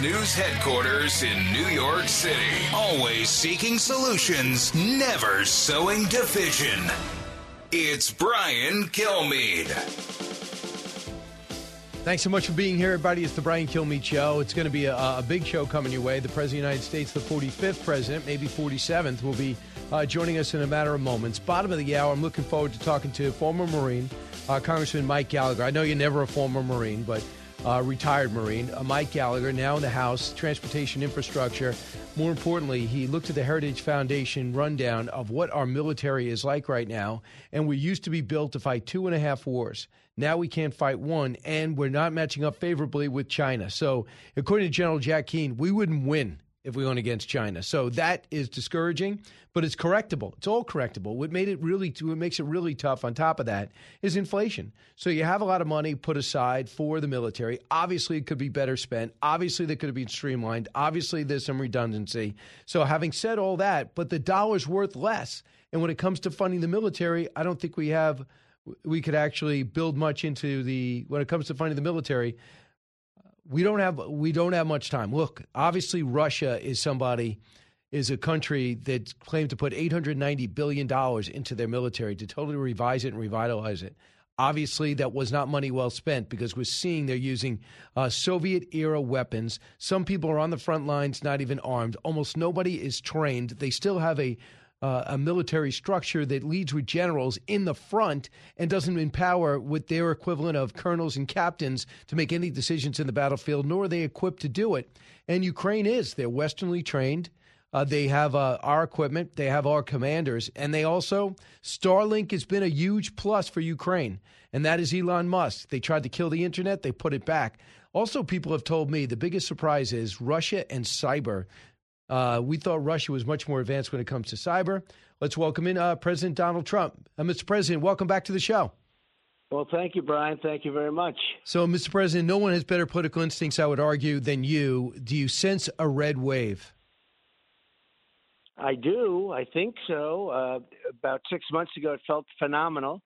News headquarters in New York City, always seeking solutions, never sowing division. It's Brian Kilmeade. Thanks so much for being here, everybody. It's the Brian Kilmeade Show. It's going to be a, a, big show coming your way. The President of the United States, the 45th President, maybe 47th, will be uh, joining us in a matter of moments. Bottom of the hour, I'm looking forward to talking to former Marine, uh, Congressman Mike Gallagher. I know you're never a former Marine, but uh, retired Marine, uh, Mike Gallagher, now in the House, Transportation Infrastructure. More importantly, he looked at the Heritage Foundation rundown of what our military is like right now. And we used to be built to fight two and a half wars. Now we can't fight one, and we're not matching up favorably with China. So, according to General Jack Keane, we wouldn't win if we went against China. So that is discouraging, but it's correctable. It's all correctable. What made it really, what makes it really tough on top of that is inflation. So you have a lot of money put aside for the military. Obviously, it could be better spent. Obviously, they could have been streamlined. Obviously, there's some redundancy. So having said all that, but the dollar's worth less. And when it comes to funding the military, I don't think we have we could actually build much into the when it comes to funding the military we don't have we don't have much time. Look, obviously Russia is somebody is a country that claimed to put 890 billion dollars into their military to totally revise it and revitalize it. Obviously, that was not money well spent because we're seeing they're using uh, Soviet era weapons. Some people are on the front lines, not even armed. Almost nobody is trained. They still have a uh, a military structure that leads with generals in the front and doesn't empower with their equivalent of colonels and captains to make any decisions in the battlefield, nor are they equipped to do it. And Ukraine is. They're Westernly trained. Uh, they have uh, our equipment. They have our commanders. And they also, Starlink has been a huge plus for Ukraine. And that is Elon Musk. They tried to kill the internet, they put it back. Also, people have told me the biggest surprise is Russia and cyber. Uh, we thought Russia was much more advanced when it comes to cyber. Let's welcome in uh, President Donald Trump. Uh, Mr. President, welcome back to the show. Well, thank you, Brian. Thank you very much. So, Mr. President, no one has better political instincts, I would argue, than you. Do you sense a red wave? I do. I think so. Uh, about six months ago, it felt phenomenal.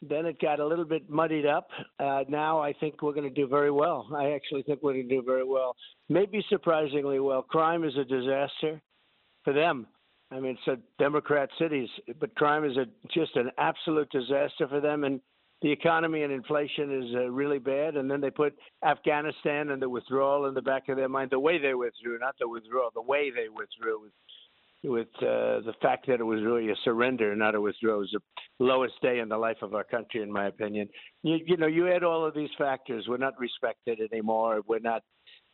Then it got a little bit muddied up. Uh, now I think we're going to do very well. I actually think we're going to do very well. Maybe surprisingly well. Crime is a disaster for them. I mean, it's a Democrat cities, but crime is a, just an absolute disaster for them. And the economy and inflation is uh, really bad. And then they put Afghanistan and the withdrawal in the back of their mind, the way they withdrew, not the withdrawal, the way they withdrew with uh, the fact that it was really a surrender, not a withdrawal. It was the lowest day in the life of our country, in my opinion. You, you know, you add all of these factors. We're not respected anymore. We're not.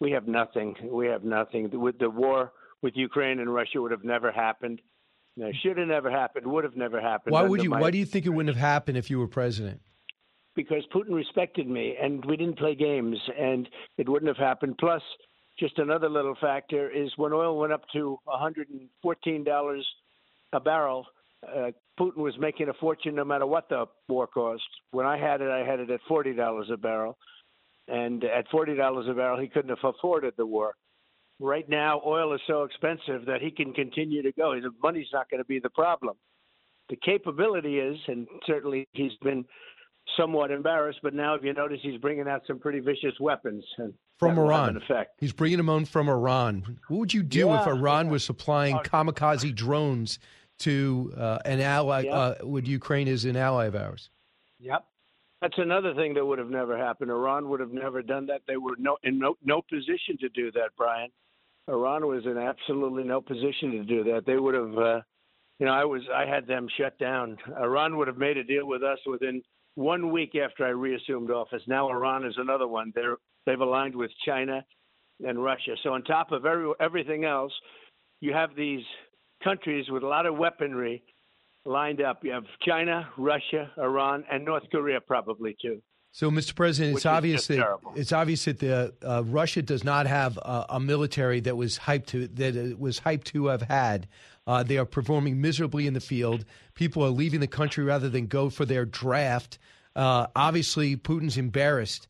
We have nothing. We have nothing. With the war with Ukraine and Russia would have never happened. Know, should have never happened. Would have never happened. Why would you? My, why do you think it wouldn't have happened if you were president? Because Putin respected me, and we didn't play games, and it wouldn't have happened. Plus, just another little factor is when oil went up to $114 a barrel, uh, Putin was making a fortune no matter what the war cost. When I had it, I had it at $40 a barrel. And at $40 a barrel, he couldn't have afforded the war. Right now, oil is so expensive that he can continue to go. The money's not going to be the problem. The capability is, and certainly he's been somewhat embarrassed, but now if you notice, he's bringing out some pretty vicious weapons. from Iran. Effect. He's bringing them on from Iran. What would you do yeah, if Iran yeah. was supplying uh, kamikaze drones to uh, an ally? Yeah. Uh, would Ukraine is an ally of ours? Yep. That's another thing that would have never happened. Iran would have never done that. They were no, in no, no position to do that, Brian. Iran was in absolutely no position to do that. They would have, uh, you know, I was, I had them shut down. Iran would have made a deal with us within one week after I reassumed office. Now Iran is another one. They're they've aligned with China and Russia. So on top of every, everything else, you have these countries with a lot of weaponry lined up. You have China, Russia, Iran, and North Korea probably too. So, Mr. President, it's obvious that terrible. it's obvious that the uh, Russia does not have a, a, military that was hyped to that it was hyped to have had. Uh, they are performing miserably in the field. People are leaving the country rather than go for their draft. Uh, obviously, Putin's embarrassed.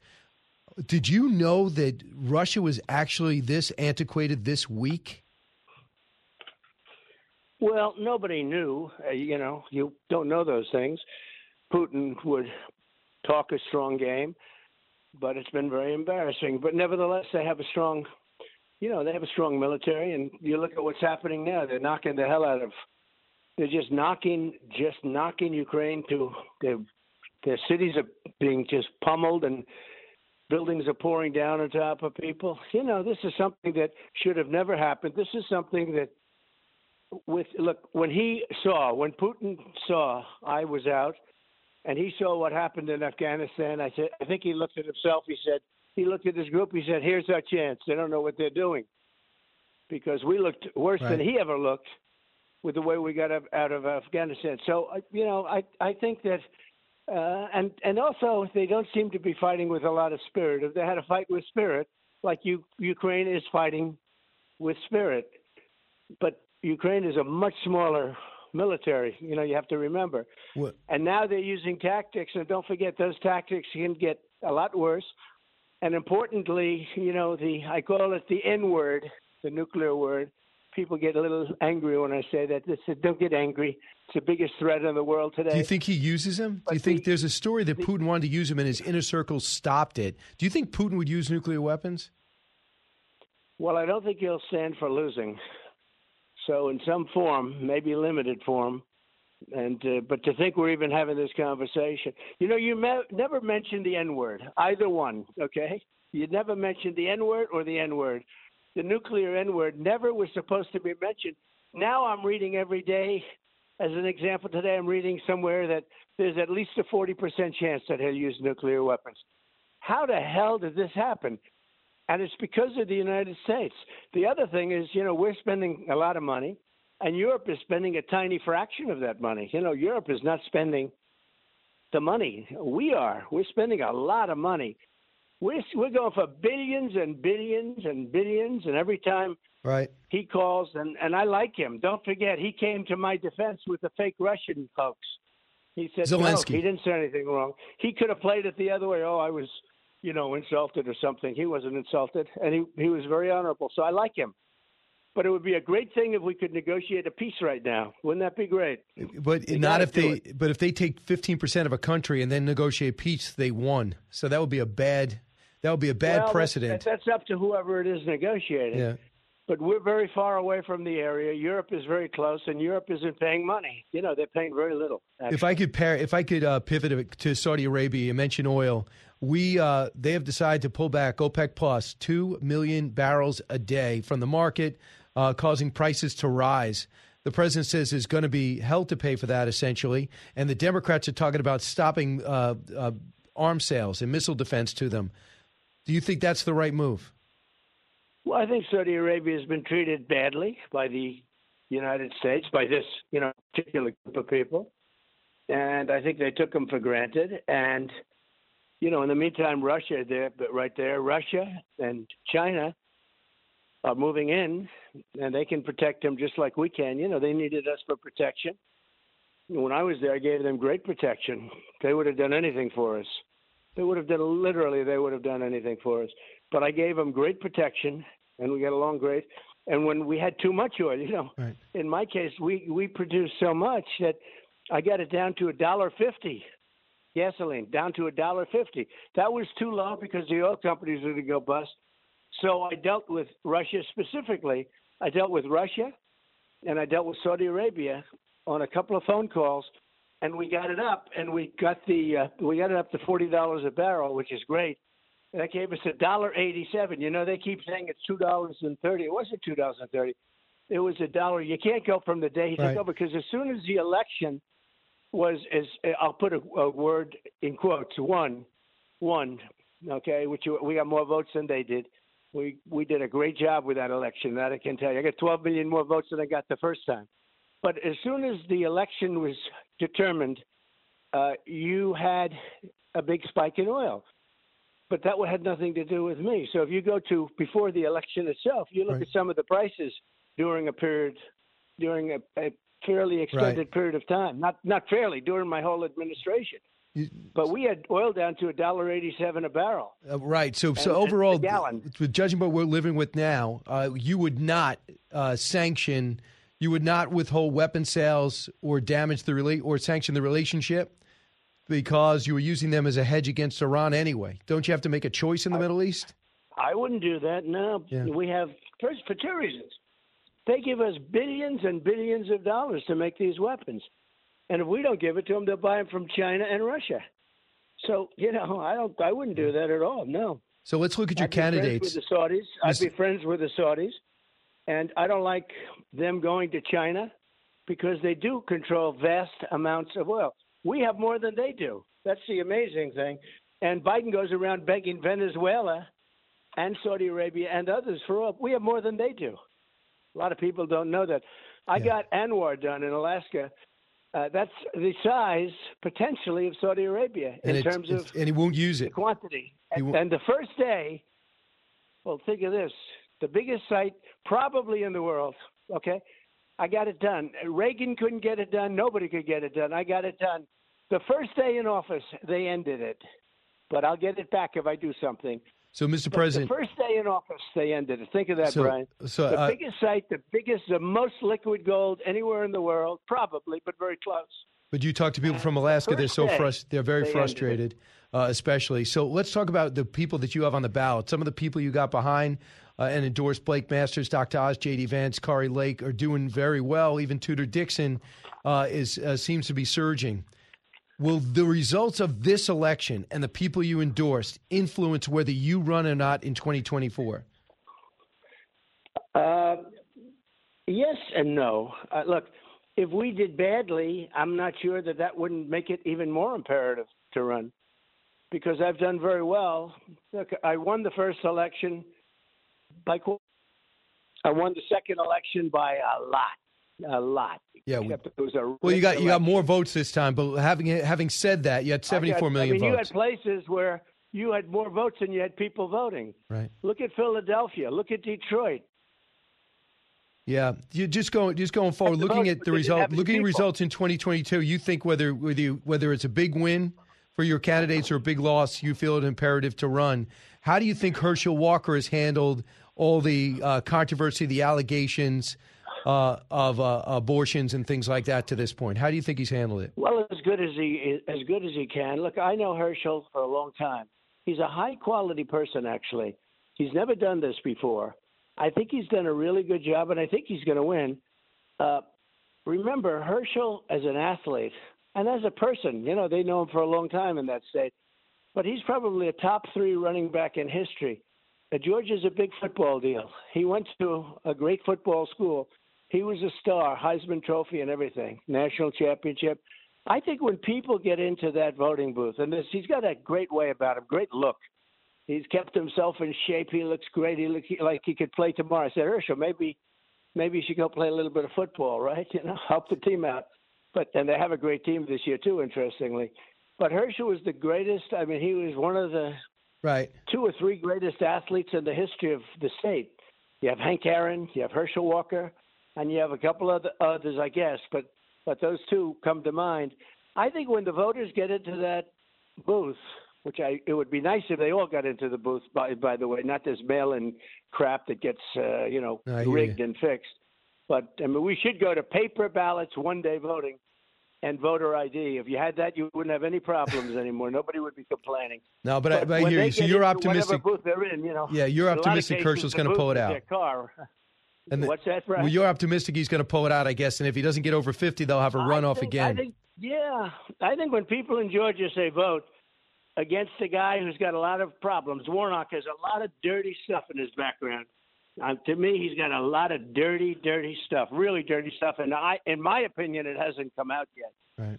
Did you know that Russia was actually this antiquated this week? Well, nobody knew. Uh, you know, you don't know those things. Putin would talk a strong game, but it's been very embarrassing. But nevertheless, they have a strong, you know, they have a strong military. And you look at what's happening now; they're knocking the hell out of. They're just knocking, just knocking Ukraine to their their cities are being just pummeled and buildings are pouring down on top of people. You know, this is something that should have never happened. This is something that with look when he saw when Putin saw I was out and he saw what happened in Afghanistan. I said I think he looked at himself. He said he looked at his group. He said, "Here's our chance. They don't know what they're doing because we looked worse right. than he ever looked with the way we got out of Afghanistan." So you know, I I think that. Uh, and and also they don't seem to be fighting with a lot of spirit. If they had a fight with spirit, like you, Ukraine is fighting with spirit, but Ukraine is a much smaller military. You know, you have to remember. What? And now they're using tactics, and don't forget those tactics can get a lot worse. And importantly, you know, the I call it the N word, the nuclear word. People get a little angry when I say that. They said, "Don't get angry. It's the biggest threat in the world today." Do you think he uses him? But Do you think the, there's a story that the, Putin wanted to use him and his inner circle stopped it? Do you think Putin would use nuclear weapons? Well, I don't think he'll stand for losing. So in some form, maybe limited form, and uh, but to think we're even having this conversation, you know, you me- never mentioned the N word, either one. Okay, you never mentioned the N word or the N word. The nuclear N word never was supposed to be mentioned. Now I'm reading every day. As an example, today I'm reading somewhere that there's at least a 40% chance that he'll use nuclear weapons. How the hell did this happen? And it's because of the United States. The other thing is, you know, we're spending a lot of money, and Europe is spending a tiny fraction of that money. You know, Europe is not spending the money. We are. We're spending a lot of money. We're we're going for billions and billions and billions, and every time right he calls, and and I like him. Don't forget, he came to my defense with the fake Russian folks. He said, Zelensky. No, he didn't say anything wrong. He could have played it the other way. Oh, I was you know, insulted or something. He wasn't insulted, and he he was very honorable. So I like him. But it would be a great thing if we could negotiate a peace right now. Wouldn't that be great? But not if they. It. But if they take fifteen percent of a country and then negotiate peace, they won. So that would be a bad. That would be a bad well, precedent. That, that's up to whoever it is negotiating. Yeah. But we're very far away from the area. Europe is very close, and Europe isn't paying money. You know, they're paying very little. Actually. If I could pair, if I could uh, pivot to Saudi Arabia, you mentioned oil we uh, they have decided to pull back OPEC plus two million barrels a day from the market, uh, causing prices to rise. The president says there's going to be held to pay for that, essentially, and the Democrats are talking about stopping uh, uh, arms sales and missile defense to them. Do you think that's the right move? Well, I think Saudi Arabia has been treated badly by the United States, by this you know particular group of people, and I think they took them for granted. And you know, in the meantime, Russia there, but right there, Russia and China are moving in, and they can protect them just like we can. You know, they needed us for protection. When I was there, I gave them great protection. They would have done anything for us. They would have done literally. They would have done anything for us. But I gave them great protection, and we got along great. And when we had too much oil, you know, right. in my case, we we produced so much that I got it down to a dollar fifty gasoline down to a dollar fifty. That was too low because the oil companies were going to go bust. So I dealt with Russia specifically. I dealt with Russia, and I dealt with Saudi Arabia on a couple of phone calls, and we got it up, and we got the uh, we got it up to forty dollars a barrel, which is great. That gave us a dollar eighty-seven. You know, they keep saying it's two dollars and thirty. It wasn't two dollars and thirty. It was a dollar. You can't go from the day to right. over because as soon as the election was is I'll put a, a word in quotes one, one, okay, which we got more votes than they did. We we did a great job with that election. That I can tell you. I got 12 million more votes than I got the first time. But as soon as the election was determined, uh, you had a big spike in oil. But that had nothing to do with me. So if you go to before the election itself, you look Right. at some of the prices during a period, during a, a fairly extended Right. period of time. Not not fairly during my whole administration. You- But we had oil down to a dollar eighty-seven a barrel. Uh, right. So, so And- and overall, gallon. judging by what we're living with now, uh, you would not uh, sanction, you would not withhold weapon sales or damage the rela- or sanction the relationship because you were using them as a hedge against Iran anyway. Don't you have to make a choice in the Middle East? I wouldn't do that. No, Yeah. we have first for two reasons. They give us billions and billions of dollars to make these weapons, and if we don't give it to them, they'll buy them from China and Russia. So you know, I don't. I wouldn't do that at all. No. So let's look at your I'd be friends candidates. with the Saudis. I'd be friends with the Saudis, and I don't like them going to China because they do control vast amounts of oil. We have more than they do. That's the amazing thing. And Biden goes around begging Venezuela and Saudi Arabia and others for oil. We have more than they do. A lot of people don't know that. I Yeah. got ANWR done in Alaska. Uh, that's the size potentially of Saudi Arabia in it's- terms of and he won't use it. quantity. And, and the first day, well, think of this: the biggest site probably in the world. Okay, I got it done. Reagan couldn't get it done. Nobody could get it done. I got it done. The first day in office, they ended it, but I'll get it back if I do something. So, Mr. President, the first day in office, they ended it. Think of that, So- Brian. so, the uh, biggest site, the biggest, the most liquid gold anywhere in the world, probably, but very close. But you talk to people from Alaska; they're so day, frust- they're very they frustrated, uh, especially. So let's talk about the people that you have on the ballot. Some of the people you got behind uh, and endorsed Blake Masters, Dr. Oz, J.D. Vance, Kari Lake are doing very well. Even Tudor Dixon uh, is uh, seems to be surging. Will the results of this election and the people you endorsed influence whether you run or not in 2024? Uh, yes and no. Uh, look, if we did badly, I'm not sure that that wouldn't make it even more imperative to run, because I've done very well. Look, I won the first election by. I won the second election by a lot, a lot. Yeah, we- Except it was a Well, you got you got more votes this time, but having having said that, you had 74 million I mean, you had places where you had more votes than you had people voting. Right. Look at Philadelphia. Look at Detroit. Yeah, you just going just going forward, looking at the result, looking at people. results in 2022. You think whether whether you, whether it's a big win for your candidates or a big loss, you feel it imperative to run. How do you think Herschel Walker has handled all the uh, controversy, the allegations uh, of uh, abortions and things like that to this point? How do you think he's handled it? Well, as good as he as good as he can. Look, I know Herschel for a long time. He's a high quality person. Actually, he's never done this before. I think he's done a really good job, and I think he's going to win. Uh, remember, Herschel as an athlete and as a person, you know, they know him for a long time in that state. But he's probably a top three running back in history. Uh, Georgia's a big football deal. He went to a great football school. He was a star, Heisman Trophy and everything, national championship. I think when people get into that voting booth, and this, he's got a great way about him, great look. He's kept himself in shape. He looks great. He looks like he could play tomorrow. I said, Herschel, maybe, maybe you should go play a little bit of football, right? You know, help the team out. But and they have a great team this year too, interestingly. But Herschel was the greatest. I mean, he was one of the Right. two or three greatest athletes in the history of the state. You have Hank Aaron, you have Herschel Walker, and you have a couple of others, I guess. But but those two come to mind. I think when the voters get into that booth, which I it would be nice if they all got into the booth. By by the way, not this mail-in crap that gets uh, you know I rigged you. and fixed. But I mean, we should go to paper ballots, one-day voting, and voter ID. If you had that, you wouldn't have any problems anymore. Nobody would be complaining. No, but, I, but I when hear you. So you're optimistic. Booth they're in, you know. Yeah, you're in a lot of optimistic cases, Herschel's gonna pull it out. Their car. And the- What's that, Brian? Well, you're optimistic he's going to pull it out, I guess. And if he doesn't get over 50, they'll have a runoff think- again. I think, yeah, I think when people in Georgia say vote against a guy who's got a lot of problems, Warnock has a lot of dirty stuff in his background. Uh, to me, he's got a lot of dirty, dirty stuff, really dirty stuff. And I, in my opinion, it hasn't come out yet. right.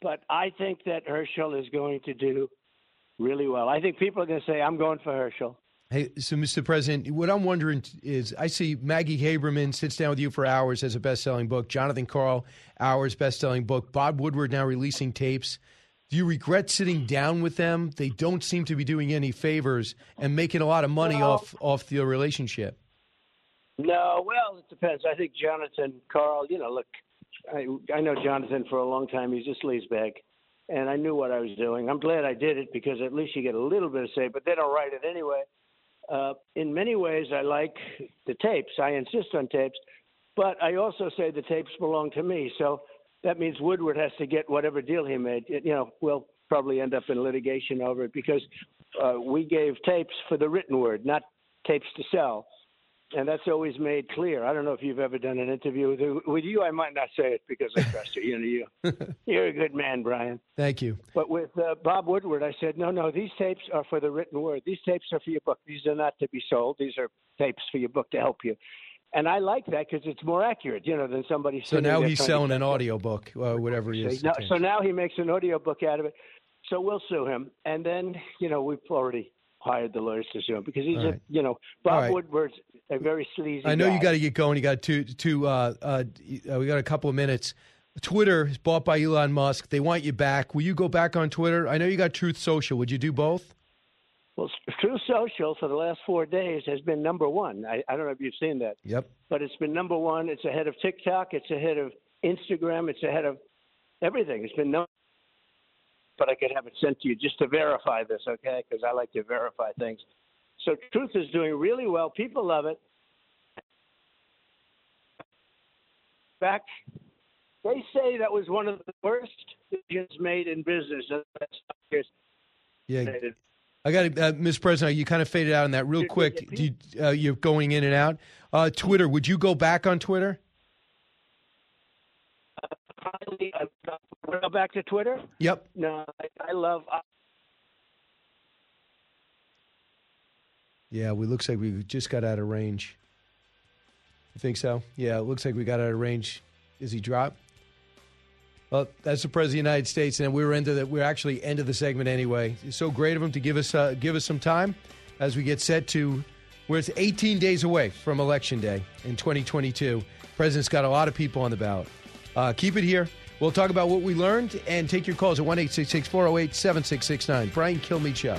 But I think that Herschel is going to do really well. I think people are going to say, "I'm going for Herschel." Hey, so Mr. President, what I'm wondering is I see Maggie Haberman sits down with you for hours as a best selling book, Jonathan Karl, hours best selling book, Bob Woodward now releasing tapes. Do you regret sitting down with them? They don't seem to be doing any favors and making a lot of money No. off off the relationship. No, well, it depends. I think Jonathan, Karl, you know, look, I I know Jonathan for a long time. He's a sleazebag, and I knew what I was doing. I'm glad I did it because at least you get a little bit of say, but they don't write it anyway. Uh, in many ways, I like the tapes. I insist on tapes, but I also say the tapes belong to me. So that means Woodward has to get whatever deal he made. You know, we'll probably end up in litigation over it because uh, we gave tapes for the written word, not tapes to sell and that's always made clear. I don't know if you've ever done an interview with with you. I might not say it because I trust you. You know, you you're a good man, Brian. Thank you. But with uh, Bob Woodward, I said, no, no, these tapes are for the written word. These tapes are for your book. These are not to be sold. These are tapes for your book to help you. And I like that because it's more accurate, you know, than somebody. So now he's selling an audio book, uh, whatever he is. now, so now he makes an audio book out of it. So we'll sue him, and then you know we've already hired the lawyers to sue him because he's All a you know Bob right. Woodward's a very sleazy. I know you got to get going. You got two, two. Uh, uh, uh, we got a couple of minutes. Twitter is bought by Elon Musk. They want you back. Will you go back on Twitter? I know you got Truth Social. Would you do both? Well, Truth Social for the last four days has been number one. I, I don't know if you've seen that, Yep. but it's been number one. It's ahead of TikTok. It's ahead of Instagram. It's ahead of everything. It's been number. But I could have it sent to you just to verify this, okay? Because I like to verify things. So Truth is doing really well. People love it. Back, they say that was one of the worst decisions made in business. in the last five years. Yeah. I got uh, Ms. President. You kind of faded out on that real quick. Do you, uh, you're going in and out. Uh, Twitter. Would you go back on Twitter? Finally, I go back to Twitter. Yep. No, I, I love. I, Yeah. We looks like we just got out of range. You think so? Yeah. It looks like we got out of range. Is he dropped? Well, that's the president of the United States, and we were into the, we're actually end of the segment anyway. It's so great of him to give us uh, give us some time as we get set to where it's 18 days away from Election Day in 2022. President's got a lot of people on the ballot. Uh, keep it here. We'll talk about what we learned and take your calls at 1 408 7669. Brian Kilmeade Show.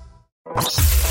you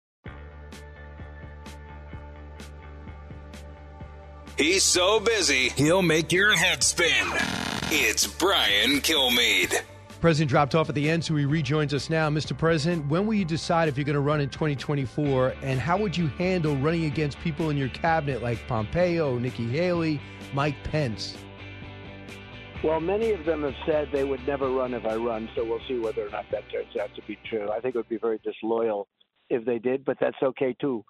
He's so busy, he'll make your head spin. It's Brian Kilmeade. President dropped off at the end, so he rejoins us now. Mr. President, when will you decide if you're going to run in 2024, and how would you handle running against people in your cabinet like Pompeo, Nikki Haley, Mike Pence? well, many of them have said they would never run if I run, so we'll see whether or not that turns out to be true. I think it would be very disloyal if they did, but that's okay too.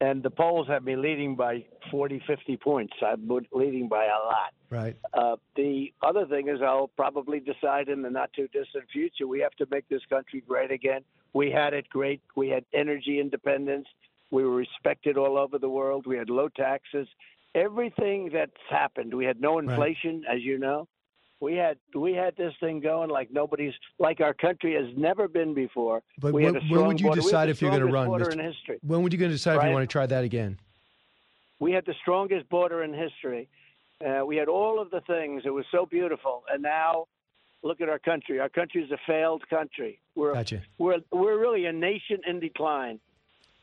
And the polls have me leading by 40, 50 points. I'm leading by a lot. Right. Uh, the other thing is, I'll probably decide in the not too distant future we have to make this country great again. We had it great. We had energy independence. We were respected all over the world. We had low taxes. Everything that's happened. We had no inflation, as you know. We had we had this thing going like nobody's like our country has never been before. But we when, when would you border. Decide if you're going to run? Mr. in history. When would you going to decide if you want to try that again? we had the strongest border in history. Uh, we had all of the things. It was so beautiful. And now, look at our country. Our country is a failed country. We're Gotcha. we're we're really a nation in decline,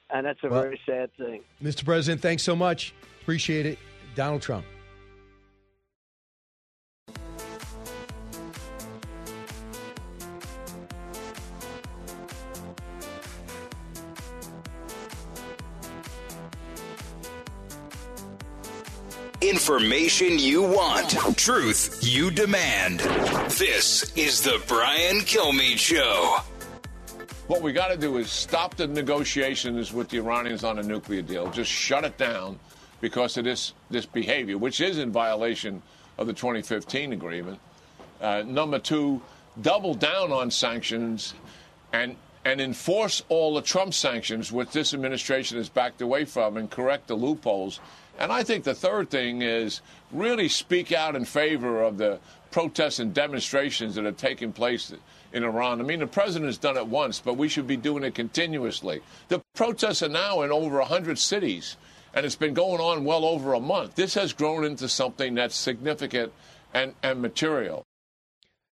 and that's a Well- very sad thing. Mr. President, thanks so much. Appreciate it. Donald Trump. Information you want, truth you demand. This is the Brian Kilmeade Show. What we got to do is stop the negotiations with the Iranians on a nuclear deal. Just shut it down because of this this behavior, which is in violation of the 2015 agreement. Uh, number two, double down on sanctions and and enforce all the Trump sanctions, which this administration has backed away from, and correct the loopholes. And I think the third thing is really speak out in favor of the protests and demonstrations that are taking place in Iran. I mean, the president has done it once, but we should be doing it continuously. The protests are now in over 100 cities, and it's been going on well over a month. This has grown into something that's significant and, and material.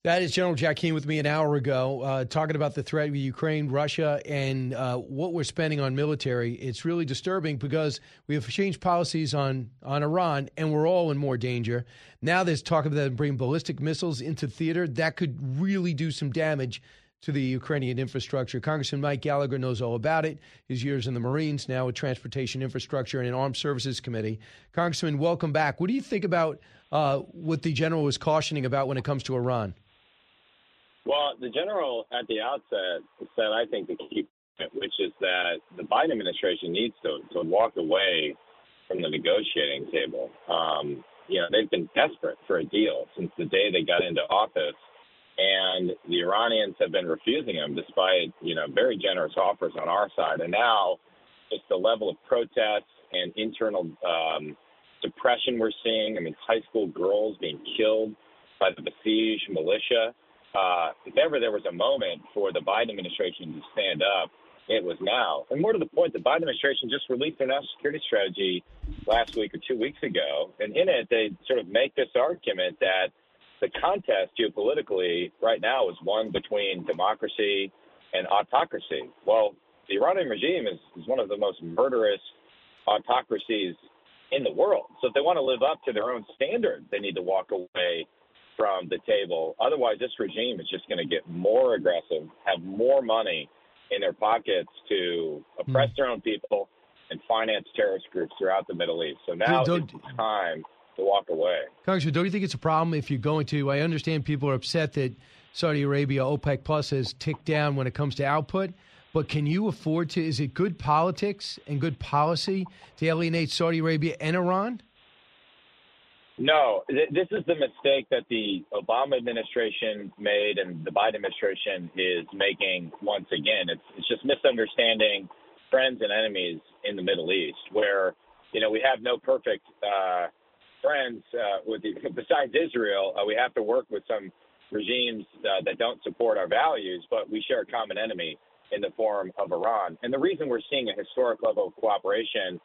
That is General Jack Keane with me an hour ago, uh, talking about the threat with Ukraine, Russia, and uh, what we're spending on military. It's really disturbing because we have changed policies on, on Iran, and we're all in more danger. Now there's talk of them bringing ballistic missiles into theater. That could really do some damage to the Ukrainian infrastructure. Congressman Mike Gallagher knows all about it. His years in the Marines, now with Transportation Infrastructure and an Armed Services Committee. Congressman, welcome back. What do you think about uh, what the general was cautioning about when it comes to Iran? Well, the general at the outset said, I think, the key point, which is that the Biden administration needs to, to walk away from the negotiating table. Um, you know, they've been desperate for a deal since the day they got into office, and the Iranians have been refusing them despite, you know, very generous offers on our side. And now, just the level of protests and internal um, suppression we're seeing. I mean, high school girls being killed by the Basij militia uh, if ever there was a moment for the Biden administration to stand up, it was now. And more to the point, the Biden administration just released their national security strategy last week or two weeks ago. And in it, they sort of make this argument that the contest geopolitically right now is one between democracy and autocracy. Well, the Iranian regime is, is one of the most murderous autocracies in the world. So if they want to live up to their own standard, they need to walk away from the table. Otherwise, this regime is just going to get more aggressive, have more money in their pockets to oppress mm. their own people and finance terrorist groups throughout the Middle East. So now it's time to walk away. Congressman, don't you think it's a problem if you're going to? I understand people are upset that Saudi Arabia, OPEC Plus, has ticked down when it comes to output. But can you afford to? Is it good politics and good policy to alienate Saudi Arabia and Iran? No, this is the mistake that the Obama administration made and the Biden administration is making once again. It's, it's just misunderstanding friends and enemies in the Middle East, where you know we have no perfect uh, friends uh, with the, besides Israel. Uh, we have to work with some regimes uh, that don't support our values, but we share a common enemy in the form of Iran. And the reason we're seeing a historic level of cooperation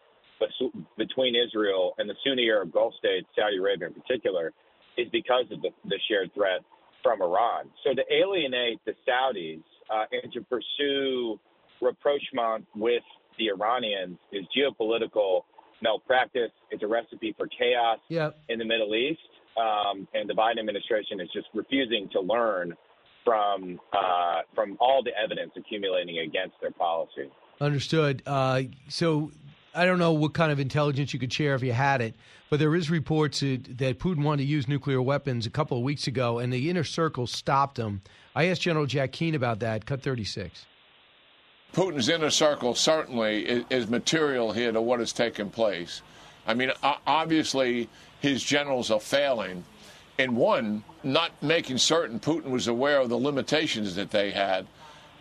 between Israel and the Sunni Arab Gulf states, Saudi Arabia in particular, is because of the, the shared threat from Iran. So to alienate the Saudis uh, and to pursue rapprochement with the Iranians is geopolitical malpractice. It's a recipe for chaos yep. in the Middle East. Um, and the Biden administration is just refusing to learn from uh, from all the evidence accumulating against their policy. Understood. Uh, so I don't know what kind of intelligence you could share if you had it, but there is reports that Putin wanted to use nuclear weapons a couple of weeks ago, and the inner circle stopped him. I asked General Jack Keane about that. Cut 36. Putin's inner circle certainly is, is material here to what has taken place. I mean, obviously, his generals are failing. And one, not making certain Putin was aware of the limitations that they had,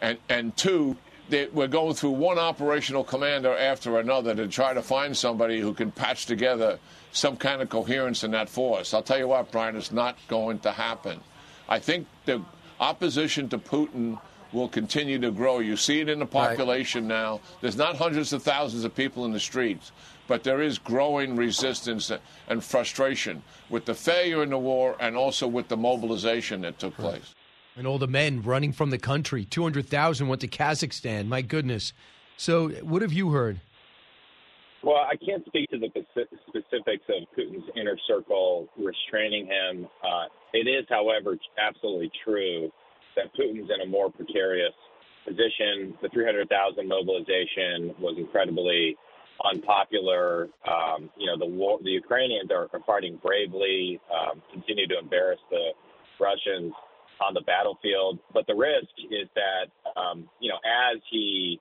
and and two, they, we're going through one operational commander after another to try to find somebody who can patch together some kind of coherence in that force. I'll tell you what, Brian, it's not going to happen. I think the opposition to Putin will continue to grow. You see it in the population right. now. There's not hundreds of thousands of people in the streets, but there is growing resistance and frustration with the failure in the war and also with the mobilization that took place. And all the men running from the country. 200,000 went to Kazakhstan. My goodness. So, what have you heard? Well, I can't speak to the specifics of Putin's inner circle restraining him. Uh, it is, however, absolutely true that Putin's in a more precarious position. The 300,000 mobilization was incredibly unpopular. Um, you know, the war, the Ukrainians are, are fighting bravely, um, continue to embarrass the Russians on the battlefield. But the risk is that, um, you know, as he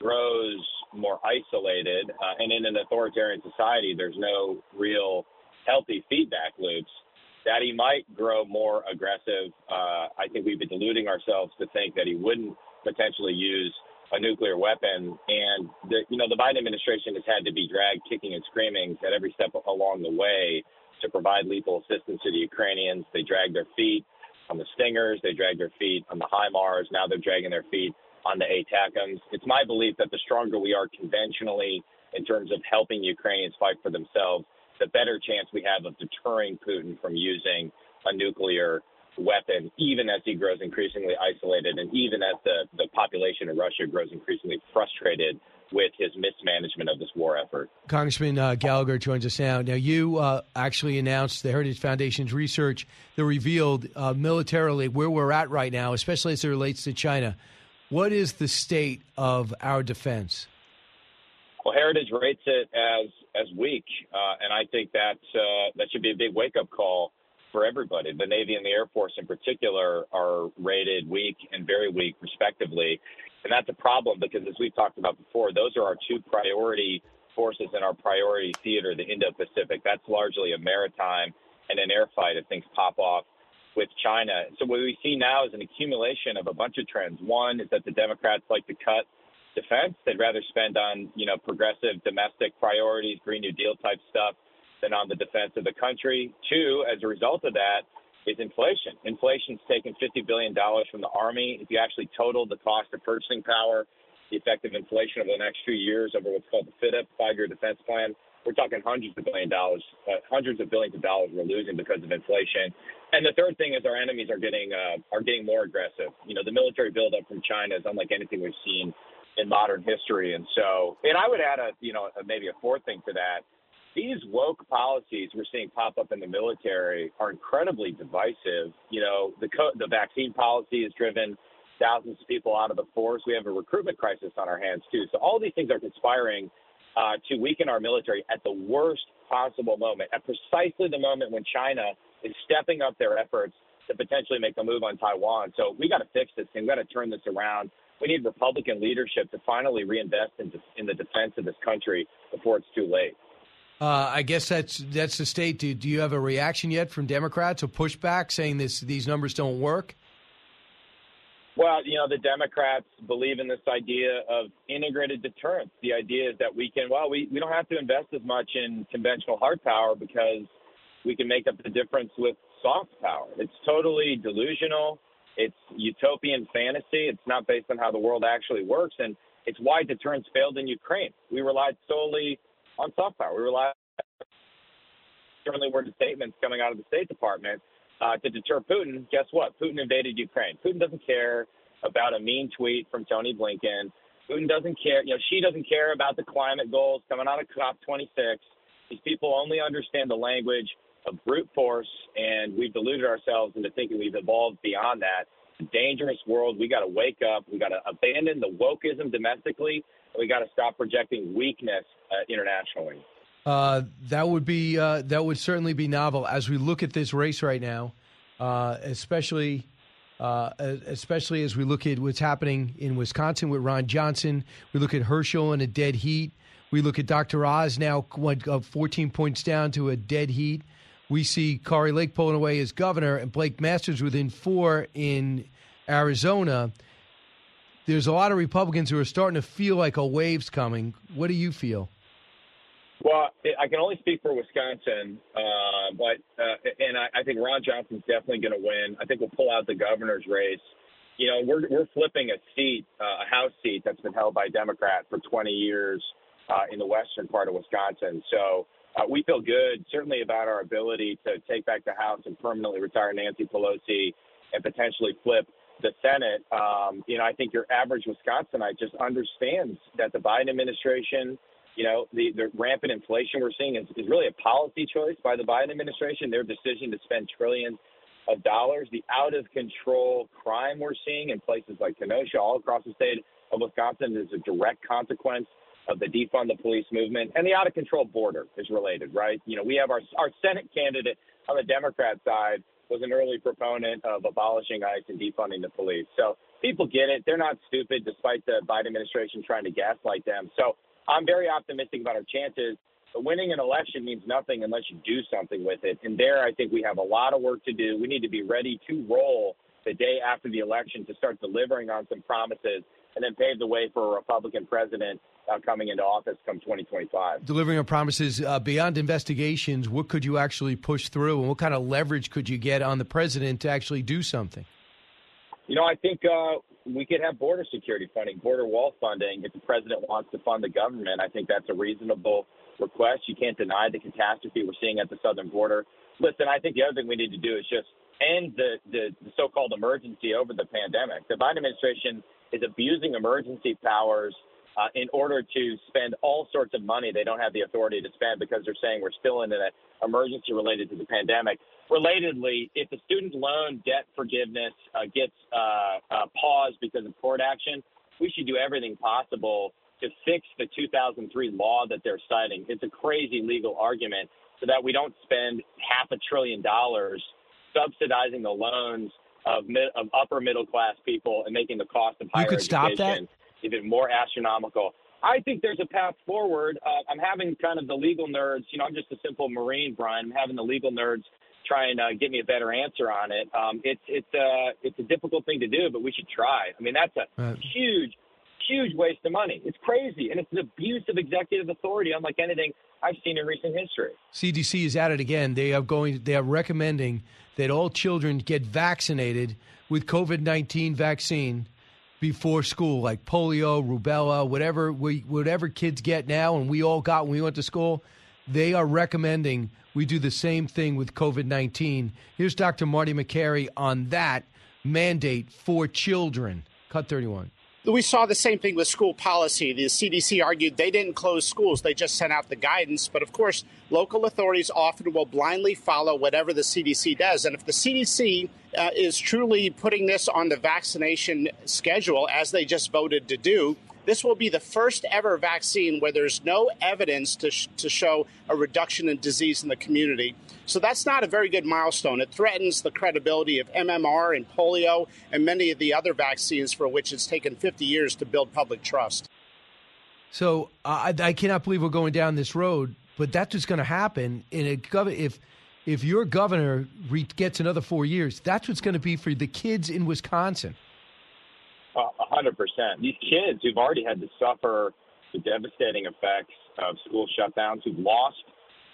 grows more isolated, uh, and in an authoritarian society, there's no real healthy feedback loops. That he might grow more aggressive. Uh, I think we've been deluding ourselves to think that he wouldn't potentially use a nuclear weapon. And the, you know, the Biden administration has had to be dragged kicking and screaming at every step along the way to provide lethal assistance to the Ukrainians. They drag their feet on the Stingers. They dragged their feet on the HIMARS. Now they're dragging their feet on the ATACMS. It's my belief that the stronger we are conventionally in terms of helping Ukrainians fight for themselves, the better chance we have of deterring Putin from using a nuclear weapon, even as he grows increasingly isolated and even as the, the population of Russia grows increasingly frustrated with his mismanagement of this war effort. Congressman uh, Gallagher joins us now. Now, you uh, actually announced the Heritage Foundation's research that revealed uh, militarily where we're at right now, especially as it relates to China. What is the state of our defense? Well, Heritage rates it as as weak, uh, and I think that uh, that should be a big wake up call for everybody. The Navy and the Air Force, in particular, are rated weak and very weak, respectively. And that's a problem because, as we've talked about before, those are our two priority forces in our priority theater, the Indo Pacific. That's largely a maritime and an air fight if things pop off with China. So, what we see now is an accumulation of a bunch of trends. One is that the Democrats like to cut defense. They'd rather spend on, you know, progressive domestic priorities, Green New Deal type stuff than on the defense of the country. Two, as a result of that, is inflation. Inflation's taken $50 billion from the Army. If you actually total the cost of purchasing power, the effective inflation over the next few years over what's called the FYDP, five-year defense plan, we're talking hundreds of billion dollars, uh, hundreds of billions of dollars we're losing because of inflation. And the third thing is our enemies are getting uh, are getting more aggressive. You know, the military buildup from China is unlike anything we've seen in modern history. And so, and I would add a you know a, maybe a fourth thing to that these woke policies we're seeing pop up in the military are incredibly divisive. You know, the co- the vaccine policy has driven thousands of people out of the force. We have a recruitment crisis on our hands too. So all these things are conspiring uh, to weaken our military at the worst possible moment, at precisely the moment when China is stepping up their efforts to potentially make a move on Taiwan. So we got to fix this thing. We got to turn this around. We need Republican leadership to finally reinvest in, in the defense of this country before it's too late. Uh, I guess that's that's the state. Do, do you have a reaction yet from Democrats or pushback saying this these numbers don't work? Well, you know, the Democrats believe in this idea of integrated deterrence. The idea is that we can, well, we, we don't have to invest as much in conventional hard power because we can make up the difference with soft power. It's totally delusional. It's utopian fantasy. It's not based on how the world actually works. And it's why deterrence failed in Ukraine. We relied solely on soft power. We rely certainly worded statements coming out of the State Department uh, to deter Putin. Guess what? Putin invaded Ukraine. Putin doesn't care about a mean tweet from Tony Blinken. Putin doesn't care. You know, Xi doesn't care about the climate goals coming out of COP26. These people only understand the language of brute force, and we've deluded ourselves into thinking we've evolved beyond that. Dangerous world. We got to wake up. We got to abandon the wokeism domestically we got to stop projecting weakness uh, internationally. Uh, that would be uh, that would certainly be novel as we look at this race right now, uh, especially uh, especially as we look at what's happening in Wisconsin with Ron Johnson. We look at Herschel in a dead heat. We look at Dr. Oz now went uh, 14 points down to a dead heat. We see Kari Lake pulling away as governor and Blake Masters within four in Arizona there's a lot of Republicans who are starting to feel like a wave's coming. What do you feel? Well, I can only speak for Wisconsin, uh, but uh, and I, I think Ron Johnson's definitely going to win. I think we'll pull out the governor's race. You know, we're we're flipping a seat, uh, a House seat that's been held by a Democrat for 20 years uh, in the western part of Wisconsin. So uh, we feel good, certainly about our ability to take back the House and permanently retire Nancy Pelosi and potentially flip the Senate, um, you know, I think your average Wisconsinite just understands that the Biden administration, you know, the, the rampant inflation we're seeing is, is really a policy choice by the Biden administration. Their decision to spend trillions of dollars, the out of control crime we're seeing in places like Kenosha, all across the state of Wisconsin, is a direct consequence of the defund the police movement, and the out of control border is related, right? You know, we have our our Senate candidate on the Democrat side was an early proponent of abolishing ICE and defunding the police. So people get it; they're not stupid, despite the Biden administration trying to gaslight them. So I'm very optimistic about our chances. But winning an election means nothing unless you do something with it. And there, I think we have a lot of work to do. We need to be ready to roll the day after the election to start delivering on some promises and then pave the way for a Republican president uh, coming into office come 2025. Delivering on promises uh, beyond investigations, what could you actually push through, and what kind of leverage could you get on the president to actually do something? You know, I think uh, we could have border security funding, border wall funding. If the president wants to fund the government, I think that's a reasonable request. You can't deny the catastrophe we're seeing at the southern border. Listen, I think the other thing we need to do is just end the, the, the so-called emergency over the pandemic. The Biden administration is abusing emergency powers uh, in order to spend all sorts of money they don't have the authority to spend because they're saying we're still in an emergency related to the pandemic. Relatedly, if the student loan debt forgiveness uh, gets uh, uh paused because of court action, we should do everything possible to fix the 2003 law that they're citing. It's a crazy legal argument so that we don't spend half a trillion dollars subsidizing the loans of, mid, of upper middle class people and making the cost of higher you could education stop that? Even more astronomical. I think there's a path forward. Uh, I'm having kind of the legal nerds. You know, I'm just a simple Marine, Brian. I'm having the legal nerds try and uh, get me a better answer on it. Um, it's it's a uh, it's a difficult thing to do, but we should try. I mean, that's a right. huge huge waste of money. It's crazy, and it's an abuse of executive authority, unlike anything I've seen in recent history. CDC is at it again. They are going. They are recommending that all children get vaccinated with COVID nineteen vaccine before school, like polio, rubella, whatever we whatever kids get now, and we all got when we went to school. They are recommending we do the same thing with COVID nineteen. Here's Dr. Marty Makary on that mandate for children. Cut thirty one. We saw the same thing with school policy. The CDC argued they didn't close schools, they just sent out the guidance. But of course, local authorities often will blindly follow whatever the CDC does. And if the CDC uh, is truly putting this on the vaccination schedule, as they just voted to do, this will be the first ever vaccine where there's no evidence to, sh- to show a reduction in disease in the community. So that's not a very good milestone. It threatens the credibility of MMR and polio and many of the other vaccines for which it's taken 50 years to build public trust. So uh, I, cannot believe we're going down this road, but that's what's going to happen in a gov- if if your governor re- gets another four years. That's what's going to be for the kids in Wisconsin hundred percent. These kids who've already had to suffer the devastating effects of school shutdowns, who've lost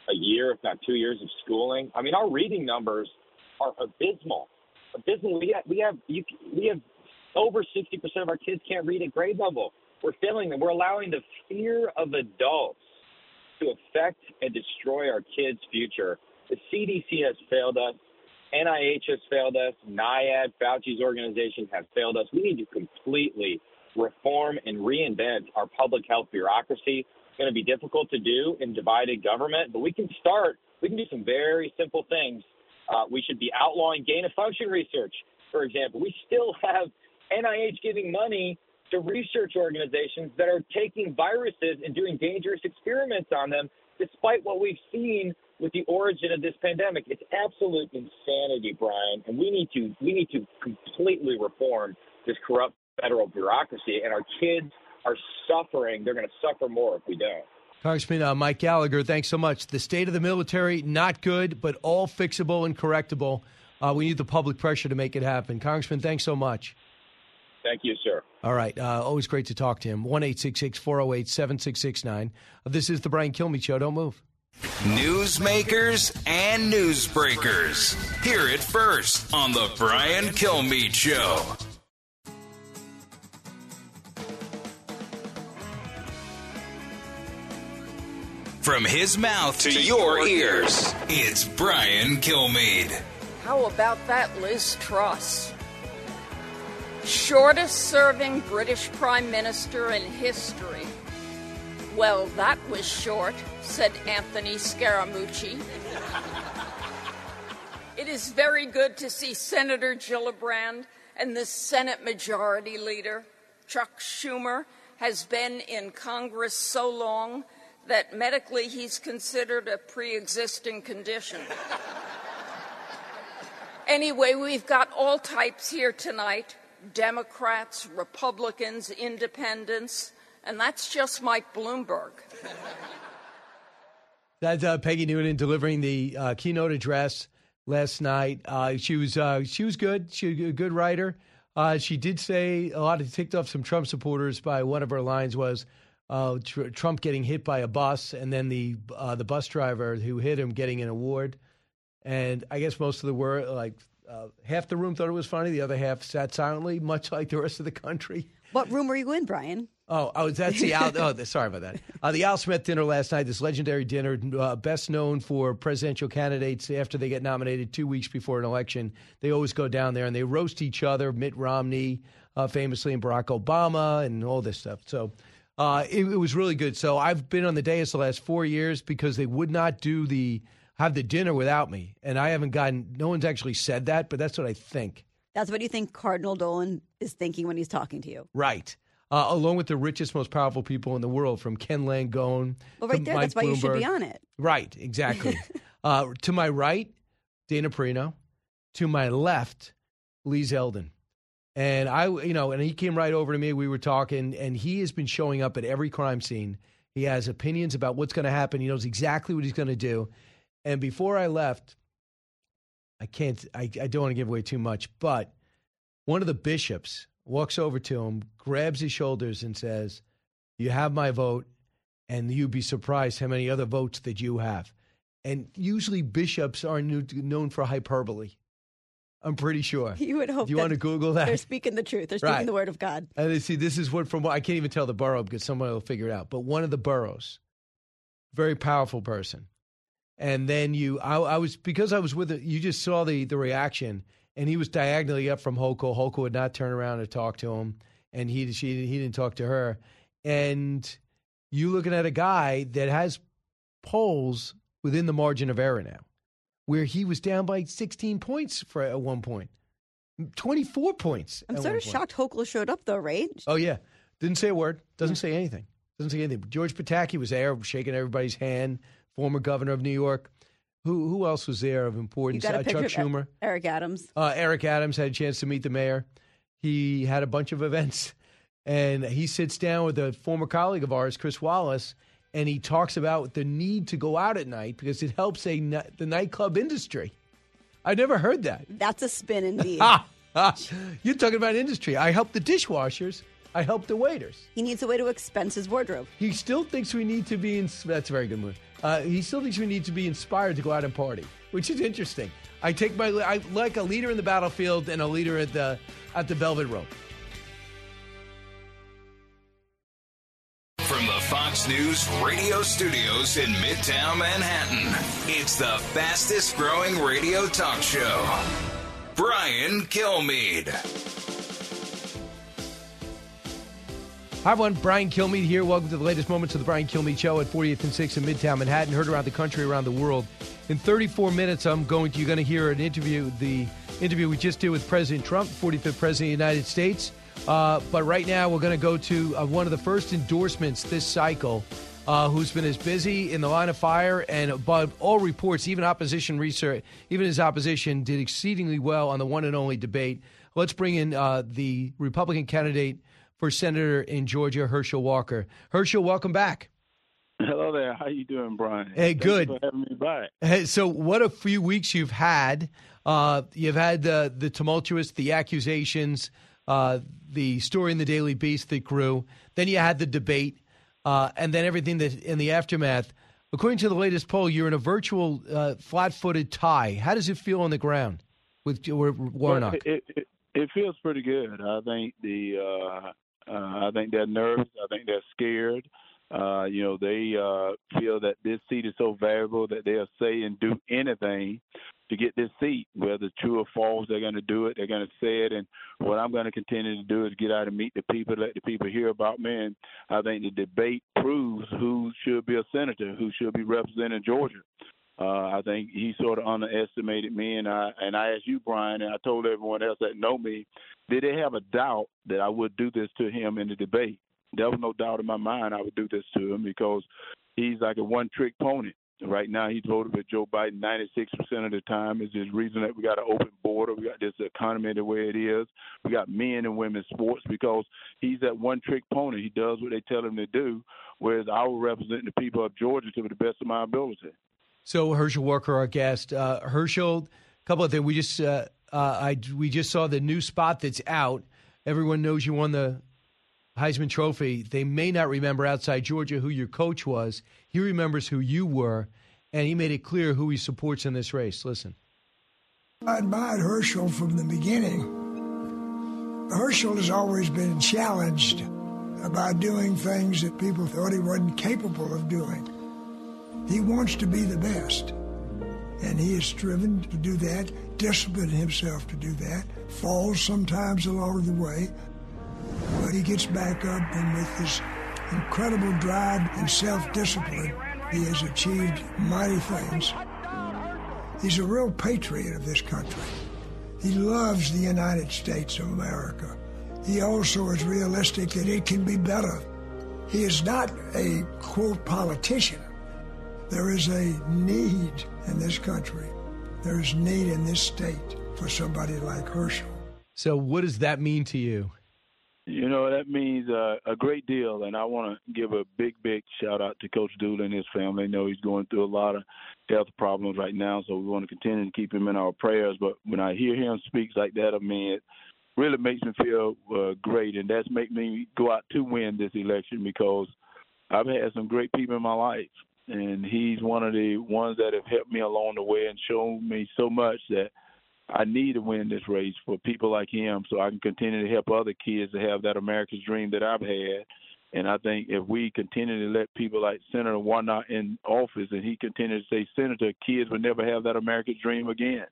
a year, if not two years of schooling. I mean, our reading numbers are abysmal. Abysmal. We have we have you, we have over sixty percent of our kids can't read at grade level. We're failing them. We're allowing the fear of adults to affect and destroy our kids' future. The CDC has failed us. NIH has failed us. NIAID, Fauci's organization, have failed us. We need to completely reform and reinvent our public health bureaucracy. It's going to be difficult to do in divided government, but we can start. We can do some very simple things. Uh, we should be outlawing gain of function research, for example. We still have NIH giving money to research organizations that are taking viruses and doing dangerous experiments on them, despite what we've seen with the origin of this pandemic. It's absolute insanity, Brian, and we need to we need to completely reform this corrupt federal bureaucracy. And our kids are suffering. They're going to suffer more if we don't. Congressman uh, Mike Gallagher, thanks so much. The state of the military, not good, but all fixable and correctable. Uh, we need the public pressure to make it happen. Congressman, thanks so much. Thank you, sir. All right. Uh, always great to talk to him. 1 408 7669. This is the Brian Kilmeade Show. Don't move. Newsmakers and newsbreakers. Hear it first on The Brian Kilmeade Show. From his mouth to, to your, your ears, it's Brian Kilmeade. How about that Liz Truss? Shortest serving British Prime Minister in history. Well, that was short, said Anthony Scaramucci. it is very good to see Senator Gillibrand and the Senate Majority Leader, Chuck Schumer, has been in Congress so long that medically he's considered a pre existing condition. anyway, we've got all types here tonight Democrats, Republicans, independents, and that's just Mike Bloomberg. That's uh, Peggy Noonan delivering the uh, keynote address last night. Uh, she was uh, she was good. She was a good writer. Uh, she did say a lot of ticked off some Trump supporters by one of her lines was uh, tr- Trump getting hit by a bus, and then the the bus driver who hit him getting an award. And I guess most of the word like half the room thought it was funny, the other half sat silently, much like the rest of the country. What room were you in, Brian? Oh, oh, that's the Al. Oh, sorry about that. Uh, the Al Smith dinner last night. This legendary dinner, uh, best known for presidential candidates after they get nominated two weeks before an election. They always go down there and they roast each other. Mitt Romney, uh, famously, and Barack Obama, and all this stuff. So. Uh, it, it, was really good. So I've been on the dais the last four years because they would not do the have the dinner without me, and I haven't gotten. No one's actually said that, but that's what I think. That's what you think Cardinal Dolan is thinking when he's talking to you, right? Uh, along with the richest, most powerful people in the world, from Ken Langone. Well, right there, Mike that's why Bloomberg. you should be on it. Right, exactly. uh, to my right, Dana Perino. To my left, Lee Zeldin. And I, you know, and he came right over to me. We were talking, and he has been showing up at every crime scene. He has opinions about what's going to happen. He knows exactly what he's going to do. And before I left, I can't, I, I don't want to give away too much, but one of the bishops walks over to him, grabs his shoulders, and says, You have my vote, and you'd be surprised how many other votes that you have. And usually bishops are known for hyperbole. I'm pretty sure. You would hope. Do you want to Google that? They're speaking the truth. They're speaking Right. the word of God. And they see, this is what from what I can't even tell the borough because someone will figure it out. But one of the boroughs, very powerful person. And then you, I, I was because I was with it. You just saw the the reaction, and he was diagonally up from Hochul. Hochul would not turn around and talk to him, and he she he didn't talk to her. And you looking at a guy that has polls within the margin of error now, where he was down by 16 points for at one point, 24 points. I'm sort of point. shocked Hochul showed up, though, right? Oh yeah, didn't say a word. Doesn't say anything. Doesn't say anything. George Pataki was there, shaking everybody's hand. Former governor of New York. Who who else was there of importance? Uh, Chuck Schumer. Eric Adams. Uh, Eric Adams had a chance to meet the mayor. He had a bunch of events, and he sits down with a former colleague of ours, Chris Wallace, and he talks about the need to go out at night because it helps a the nightclub industry. I never heard that. That's a spin indeed. You're talking about industry. I help the dishwashers. I help the waiters. he needs a way to expense his wardrobe. He still thinks we need to be. In, that's a very good move. Uh, he still thinks we need to be inspired to go out and party, which is interesting. I take my. I like a leader in the battlefield and a leader at the at the Velvet Rope. From the Fox News radio studios in Midtown Manhattan, it's the fastest growing radio talk show. Brian Kilmeade. Hi everyone, Brian Kilmeade here. Welcome to the latest moments of the Brian Kilmeade Show at 40th and 6th in Midtown Manhattan. Heard around the country, around the world. In 34 minutes, I'm going to you're going to hear an interview, the interview we just did with President Trump, 45th President of the United States. Uh, but right now, we're going to go to uh, one of the first endorsements this cycle, uh, who's been as busy in the line of fire, and above all reports, even opposition research, even his opposition did exceedingly well on the one and only debate. Let's bring in uh, the Republican candidate for senator in Georgia, Herschel Walker. Herschel, welcome back. Hello there. How you doing, Brian? Hey, Thanks good. for having me back. Hey, so what a few weeks you've had. Uh, you've had the the tumultuous, the accusations, uh, the story in the Daily Beast that grew. Then you had the debate, uh, and then everything that in the aftermath. According to the latest poll, you're in a virtual uh, flat-footed tie. How does it feel on the ground with Warnock? Well, it, it, it feels pretty good. I think the uh, I think they're nervous. I think they're scared. Uh, you know, they uh, feel that this seat is so valuable that they'll say and do anything to get this seat. Whether true or false, they're going to do it. They're going to say it. And what I'm going to continue to do is get out and meet the people, let the people hear about me. And I think the debate proves who should be a senator, who should be representing Georgia. Uh, I think he sort of underestimated me, and I and I asked you, Brian, and I told everyone else that know me, did they have a doubt that I would do this to him in the debate? there was no doubt in my mind I would do this to him because he's like a one trick pony. Right now, he's voted with Joe Biden 96% of the time. Is the reason that we got an open border. We got this economy the way it is. We got men and women's sports because he's that one trick pony. He does what they tell him to do, whereas I will represent the people of Georgia to the best of my ability. So Herschel Walker, our guest, uh, Herschel. A couple of things. We just uh, uh, I we just saw the new spot that's out. Everyone knows you won the Heisman Trophy. They may not remember outside Georgia who your coach was. He remembers who you were, and he made it clear who he supports in this race. Listen. I admired Herschel from the beginning. Herschel has always been challenged about doing things that people thought he wasn't capable of doing. He wants to be the best. And he has striven to do that, disciplined himself to do that, falls sometimes along the way, but he gets back up and with his incredible drive and self-discipline, he has achieved mighty things. He's a real patriot of this country. He loves the United States of America. He also is realistic that it can be better. He is not a, quote, politician. There is a need in this country. There is need in this state for somebody like Herschel. So, what does that mean to you? You know, that means uh, a great deal. And I want to give a big, big shout out to Coach Dooley and his family. I know he's going through a lot of health problems right now, so we want to continue to keep him in our prayers. But when I hear him speak like that, I mean, it really makes me feel uh, great. And that's make me go out to win this election because I've had some great people in my life and he's one of the ones that have helped me along the way and shown me so much that I need to win this race for people like him so I can continue to help other kids to have that America's dream that I've had. And I think if we continue to let people like Senator Warnock in office and he continues to say senator, kids will never have that America's dream again.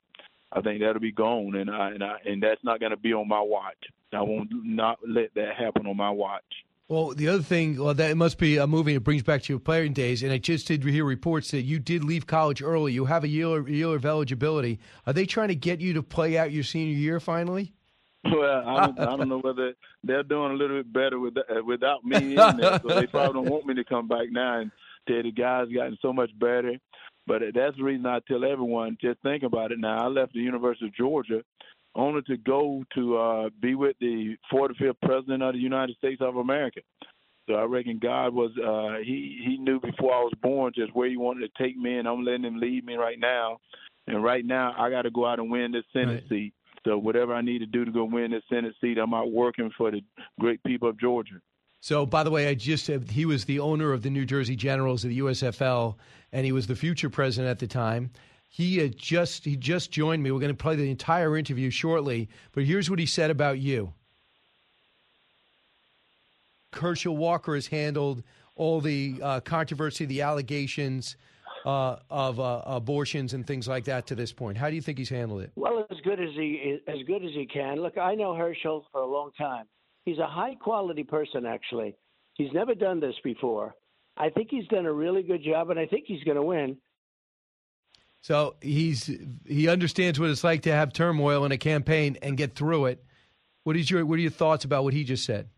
I think that'll be gone, and I and I and that's not going to be on my watch. I won't not let that happen on my watch. Well, the other thing, well, that must be a movie that brings back to your playing days. And I just did hear reports that you did leave college early. You have a year, year of eligibility. Are they trying to get you to play out your senior year finally? Well, I don't, I don't know whether they're doing a little bit better with, uh, without me in there. so they probably don't want me to come back now. And tell the guys gotten so much better. But that's the reason I tell everyone just think about it now. I left the University of Georgia only to go to uh, be with the 45th president of the United States of America. So I reckon God was uh, he he knew before I was born just where he wanted to take me, and I'm letting him lead me right now. And right now, I got to go out and win this Senate right. seat. So whatever I need to do to go win this Senate seat, I'm out working for the great people of Georgia. So, by the way, I just said he was the owner of the New Jersey Generals of the USFL, and he was the future president at the time. He had just he just joined me. We're going to play the entire interview shortly, but here's what he said about you. Herschel Walker has handled all the uh, controversy, the allegations uh, of uh, abortions and things like that to this point. How do you think he's handled it? Well, as good as he as good as he can. Look, I know Herschel for a long time. He's a high quality person, actually. He's never done this before. I think he's done a really good job, and I think he's going to win. So he's he understands what it's like to have turmoil in a campaign and get through it. What is your what are your thoughts about what he just said?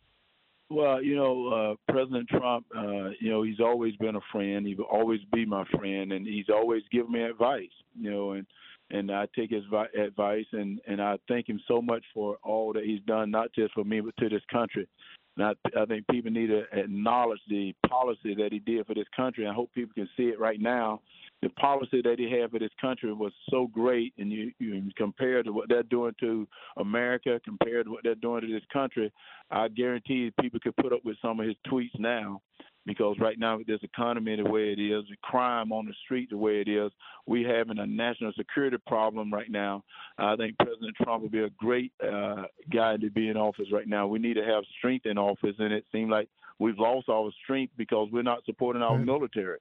Well, you know, uh, President Trump, uh, you know, he's always been a friend. He will always be my friend, and he's always given me advice. You know, and and I take his vi- advice, and and I thank him so much for all that he's done, not just for me, but to this country. And I, I think people need to acknowledge the policy that he did for this country. I hope people can see it right now the policy that he had for this country was so great, and you, you compare to what they're doing to America, compared to what they're doing to this country, I guarantee people could put up with some of his tweets now, because right now with this economy the way it is, the crime on the street the way it is, we having a national security problem right now. I think President Trump would be a great uh, guy to be in office right now. We need to have strength in office, and it seems like we've lost our strength because we're not supporting our right. military.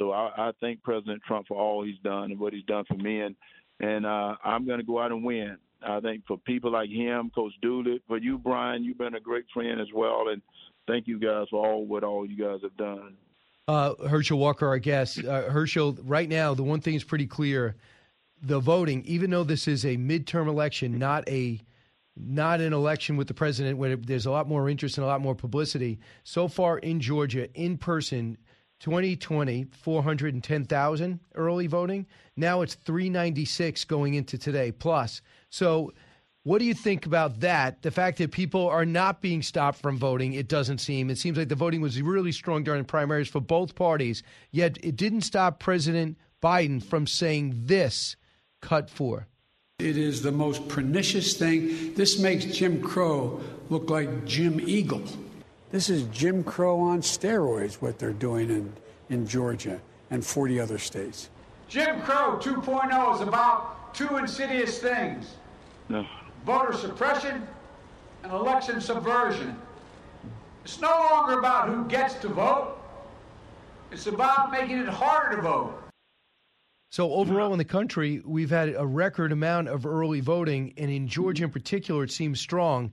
So I, I thank President Trump for all he's done and what he's done for me, and uh, I'm going to go out and win. I think for people like him, Coach Dooley, for you, Brian, you've been a great friend as well, and thank you guys for all what all you guys have done. Uh, Herschel Walker, our guest. Uh, Herschel, right now, the one thing is pretty clear: the voting, even though this is a midterm election, not a not an election with the president where there's a lot more interest and a lot more publicity. So far in Georgia, in person, 2020, 410,000 early voting. Now it's 396 going into today plus. So, what do you think about that? The fact that people are not being stopped from voting, it doesn't seem. It seems like the voting was really strong during the primaries for both parties, yet it didn't stop President Biden from saying this cut for. It is the most pernicious thing. This makes Jim Crow look like Jim Eagle. This is Jim Crow on steroids, what they're doing in, in Georgia and 40 other states. Jim Crow 2.0 is about two insidious things No. voter suppression and election subversion. It's no longer about who gets to vote, it's about making it harder to vote. So overall in the country, we've had a record amount of early voting, and in Georgia in particular, it seems strong.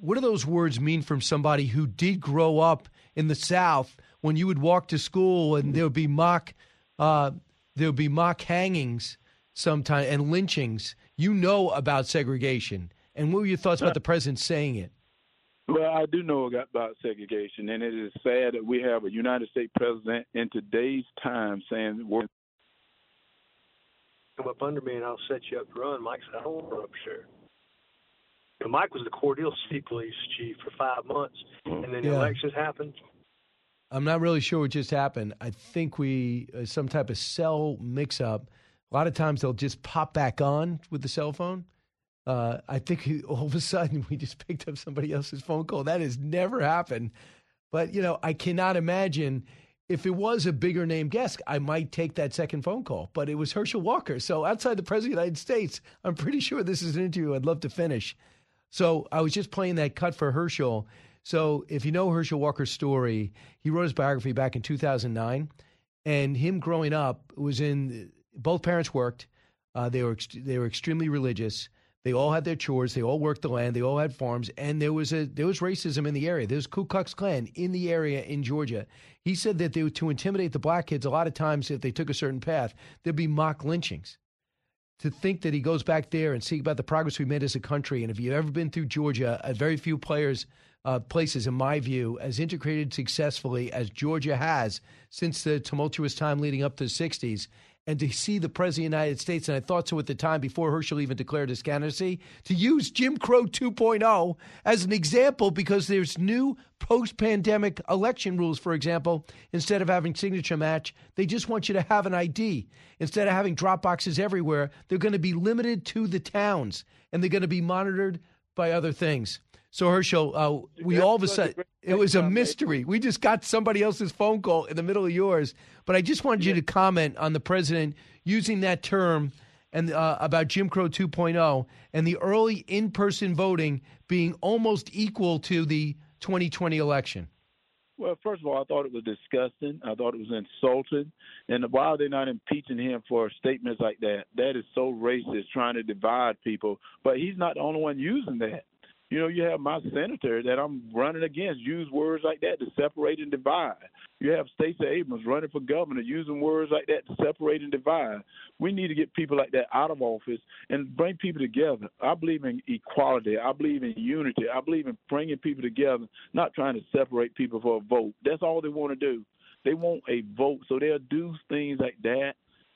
What do those words mean from somebody who did grow up in the South when you would walk to school and there would be mock, uh, there would be mock hangings sometime and lynchings? You know about segregation, and what were your thoughts about the president saying it? Well, I do know about segregation, and it is sad that we have a United States president in today's time saying we're come up under me and I'll set you up to run. Mike said, I don't want to run up Mike was the Cordele City Police chief for five months, and then the Yeah. elections happened. I'm not really sure what just happened. I think we uh, some type of cell mix-up. A lot of times they'll just pop back on with the cell phone. Uh, I think he- all of a sudden we just picked up somebody else's phone call. That has never happened. But you know, I cannot imagine if it was a bigger name guest, I might take that second phone call. But it was Herschel Walker. So outside the president of the United States, I'm pretty sure this is an interview I'd love to finish. So I was just playing that cut for Herschel. So if you know Herschel Walker's story, he wrote his biography back in 2009, and him growing up was in both parents worked. Uh, they were they were extremely religious. They all had their chores. They all worked the land. They all had farms, and there was a there was racism in the area. There was Ku Klux Klan in the area in Georgia. He said that they were to intimidate the black kids. A lot of times, if they took a certain path, there'd be mock lynchings to think that he goes back there and see about the progress we made as a country. And if you've ever been through Georgia, a very few players, uh, places, in my view, as integrated successfully as Georgia has since the tumultuous time leading up to the 60s. And to see the President of the United States, and I thought so at the time before Herschel even declared his candidacy, to use Jim Crow 2.0 as an example because there's new post pandemic election rules, for example. Instead of having signature match, they just want you to have an ID. Instead of having drop boxes everywhere, they're going to be limited to the towns and they're going to be monitored by other things. So, Herschel, uh, we all of a sudden, it was a mystery. We just got somebody else's phone call in the middle of yours. But I just wanted you to comment on the president using that term and uh, about Jim Crow 2.0 and the early in person voting being almost equal to the 2020 election. Well, first of all, I thought it was disgusting. I thought it was insulting. And why are they not impeaching him for statements like that? That is so racist, trying to divide people. But he's not the only one using that. You know, you have my senator that I'm running against use words like that to separate and divide. You have Stacey Abrams running for governor using words like that to separate and divide. We need to get people like that out of office and bring people together. I believe in equality. I believe in unity. I believe in bringing people together, not trying to separate people for a vote. That's all they want to do. They want a vote, so they'll do things like that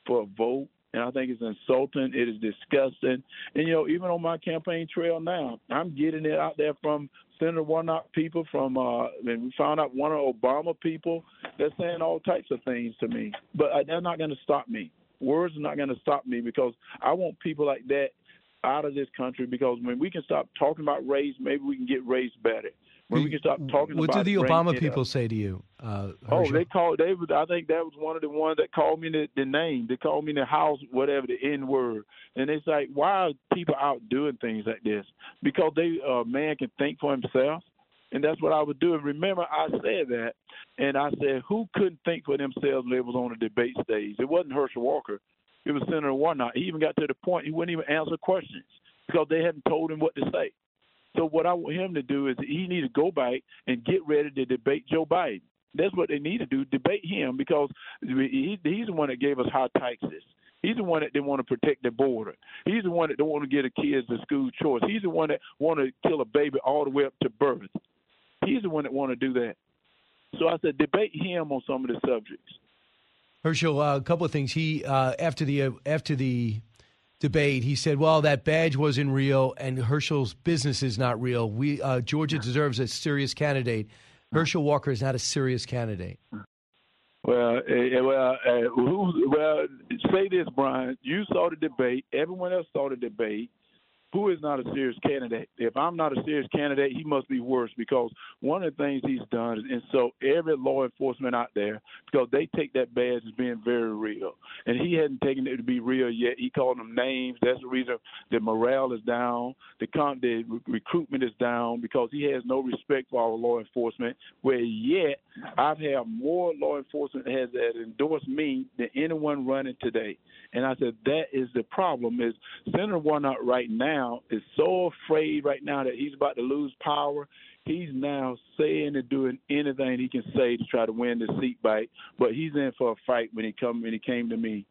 for a vote and I think it's insulting. It is disgusting. And you know, even on my campaign trail now, I'm getting it out there from Senator Warnock people, from uh, and we found out one of Obama people. They're saying all types of things to me, but uh, they're not going to stop me. Words are not going to stop me because I want people like that out of this country. Because when we can stop talking about race, maybe we can get race better. When we can stop talking What about did the Obama it up. people say to you? Uh, Oh, they called. They was. I think that was one of the ones that called me the, the name. They called me the house, whatever the N word. And it's like, why are people out doing things like this? Because they, uh, man, can think for himself, and that's what I was doing. Remember, I said that, and I said, who couldn't think for themselves when they was on the debate stage? It wasn't Herschel Walker. It was Senator Warnock. He even got to the point he wouldn't even answer questions because they hadn't told him what to say. So what I want him to do is he need to go back and get ready to debate Joe Biden. That's what they need to do, debate him because he, he's the one that gave us high taxes. He's the one that didn't want to protect the border. He's the one that don't want to get a kids a school choice. He's the one that want to kill a baby all the way up to birth. He's the one that want to do that. So I said, debate him on some of the subjects. Herschel, uh, a couple of things. He uh, after the uh, after the debate, he said, "Well, that badge wasn't real, and Herschel's business is not real. We uh, Georgia deserves a serious candidate. Herschel Walker is not a serious candidate." Well, uh, well, uh, who, well, say this, Brian. You saw the debate. Everyone else saw the debate who is not a serious candidate? If I'm not a serious candidate, he must be worse because one of the things he's done is insult every law enforcement out there because they take that badge as being very real. And he hadn't taken it to be real yet. He called them names. That's the reason the morale is down, the, con- the recruitment is down because he has no respect for our law enforcement. Where yet, I've had more law enforcement has that endorsed me than anyone running today. And I said that is the problem. Is Senator Warnock right now is so afraid right now that he's about to lose power. He's now saying and doing anything he can say to try to win the seat back. But he's in for a fight when he come when he came to me.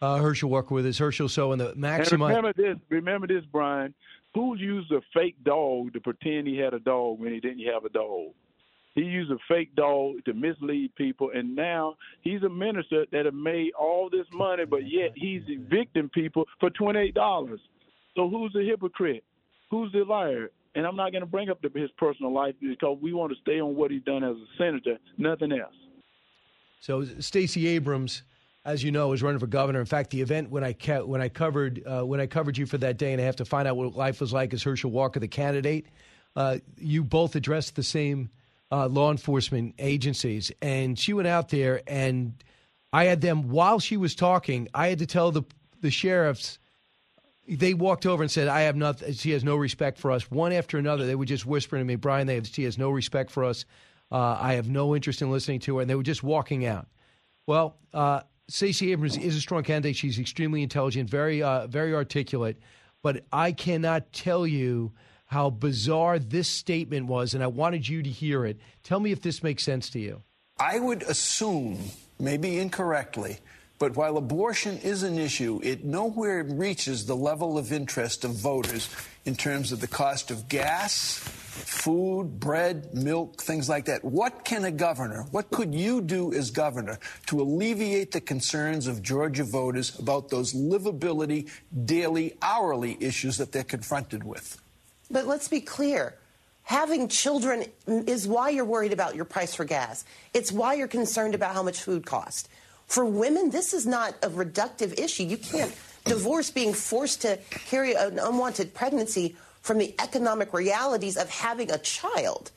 Uh, Herschel Walker with us. Herschel, so in the maximum. remember this. Remember this, Brian. Who used a fake dog to pretend he had a dog when he didn't have a dog? He used a fake dog to mislead people, and now he's a minister that have made all this money, but yet he's evicting people for twenty eight dollars. So who's the hypocrite? Who's the liar? And I'm not going to bring up the, his personal life because we want to stay on what he's done as a senator, nothing else. So Stacey Abrams, as you know, is running for governor. In fact, the event when I ca- when I covered uh, when I covered you for that day and I have to find out what life was like as Herschel Walker, the candidate, uh, you both addressed the same uh, law enforcement agencies. And she went out there, and I had them while she was talking. I had to tell the the sheriffs. They walked over and said, "I have nothing. She has no respect for us." One after another, they were just whispering to me, "Brian, they have, she has no respect for us. Uh, I have no interest in listening to her." And they were just walking out. Well, uh, Stacey Abrams is a strong candidate. She's extremely intelligent, very, uh, very articulate. But I cannot tell you how bizarre this statement was, and I wanted you to hear it. Tell me if this makes sense to you. I would assume, maybe incorrectly, but while abortion is an issue, it nowhere reaches the level of interest of voters in terms of the cost of gas, food, bread, milk, things like that. What can a governor, what could you do as governor to alleviate the concerns of Georgia voters about those livability, daily, hourly issues that they're confronted with? But let's be clear. Having children is why you're worried about your price for gas. It's why you're concerned about how much food costs. For women, this is not a reductive issue. You can't divorce being forced to carry an unwanted pregnancy from the economic realities of having a child.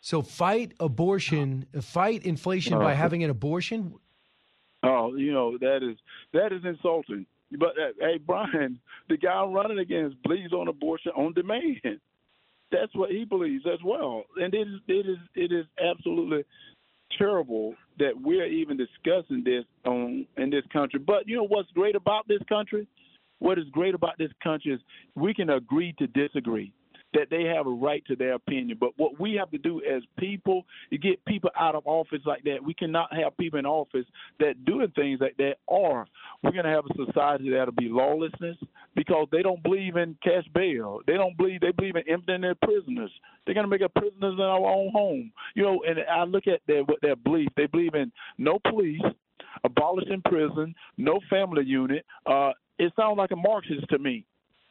So fight abortion, fight inflation by having an abortion. Oh, you know that is that is insulting. But uh, hey, Brian, the guy I'm running against believes on abortion on demand. That's what he believes as well, and it is it is it is absolutely terrible that we're even discussing this on in this country. But you know what's great about this country? What is great about this country is we can agree to disagree that they have a right to their opinion. But what we have to do as people is get people out of office like that. We cannot have people in office that doing things like that, or we're going to have a society that'll be lawlessness because they don't believe in cash bail. They don't believe they believe in emptying their prisoners. They're going to make us prisoners in our own home. You know, and I look at their what their belief. They believe in no police, abolishing prison, no family unit. Uh, it sounds like a Marxist to me.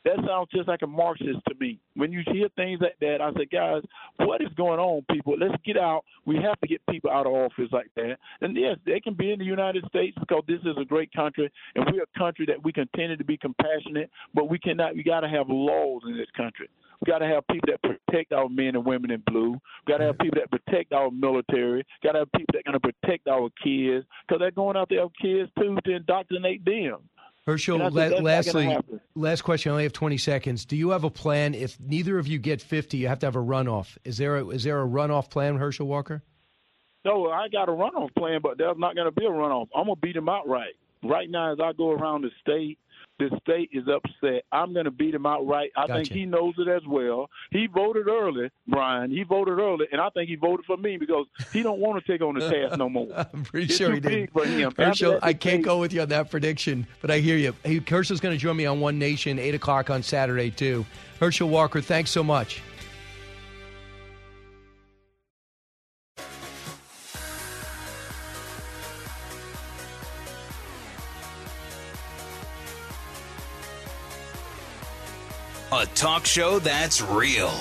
That sounds just like a Marxist to me. When you hear things like that, I say, guys, what is going on, people? Let's get out. We have to get people out of office like that. And yes, they can be in the United States because this is a great country, and we're a country that we continue to be compassionate, but we cannot. We got to have laws in this country. We got to have people that protect our men and women in blue. We got to have people that protect our military. Got to have people that going to protect our kids because they're going out there with kids too to indoctrinate them. Herschel, la- lastly, last question. I only have 20 seconds. Do you have a plan? If neither of you get 50, you have to have a runoff. Is there a, is there a runoff plan, Herschel Walker? No, I got a runoff plan, but there's not going to be a runoff. I'm going to beat them outright. Right now, as I go around the state, the state is upset. I'm going to beat him outright. I Gotcha. think he knows it as well. He voted early, Brian. He voted early, and I think he voted for me because he don't want to take on the task no more. I'm pretty It's sure he did. big for him. Herschel, I can't go with you on that prediction, but I hear you. Hey, Herschel's going to join me on One Nation, 8 o'clock on Saturday, too. Herschel Walker, thanks so much. A talk show that's real.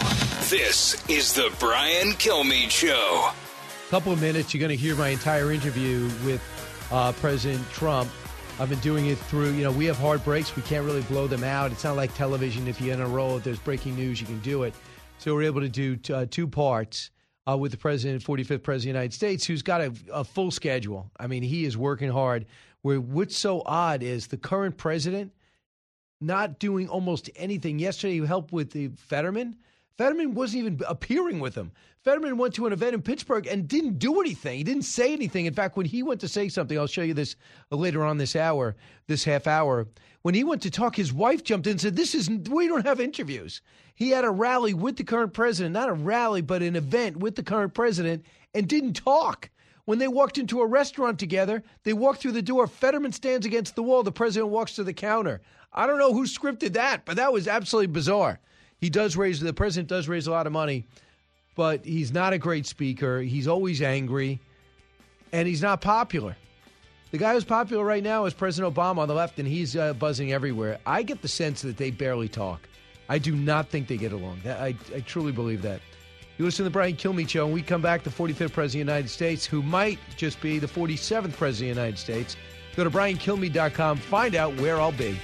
This is the Brian Kilmeade Show. A couple of minutes, you're going to hear my entire interview with uh, President Trump. I've been doing it through, you know, we have hard breaks. We can't really blow them out. It's not like television. If you're in a roll, if there's breaking news, you can do it. So we're able to do t- uh, two parts uh, with the president, 45th president of the United States, who's got a, a full schedule. I mean, he is working hard. Where what's so odd is the current president not doing almost anything. Yesterday, he helped with the Fetterman. Fetterman wasn't even appearing with him. Fetterman went to an event in Pittsburgh and didn't do anything. He didn't say anything. In fact, when he went to say something, I'll show you this later on this hour, this half hour. When he went to talk, his wife jumped in and said, "This is we don't have interviews." He had a rally with the current president, not a rally, but an event with the current president, and didn't talk. When they walked into a restaurant together, they walked through the door. Fetterman stands against the wall. The president walks to the counter. I don't know who scripted that, but that was absolutely bizarre. He does raise the president does raise a lot of money, but he's not a great speaker. He's always angry, and he's not popular. The guy who's popular right now is President Obama on the left, and he's uh, buzzing everywhere. I get the sense that they barely talk. I do not think they get along. I, I truly believe that. You listen to the Brian Kilmeade Show, and we come back to 45th President of the United States, who might just be the 47th President of the United States. Go to briankilmeade.com, find out where I'll be.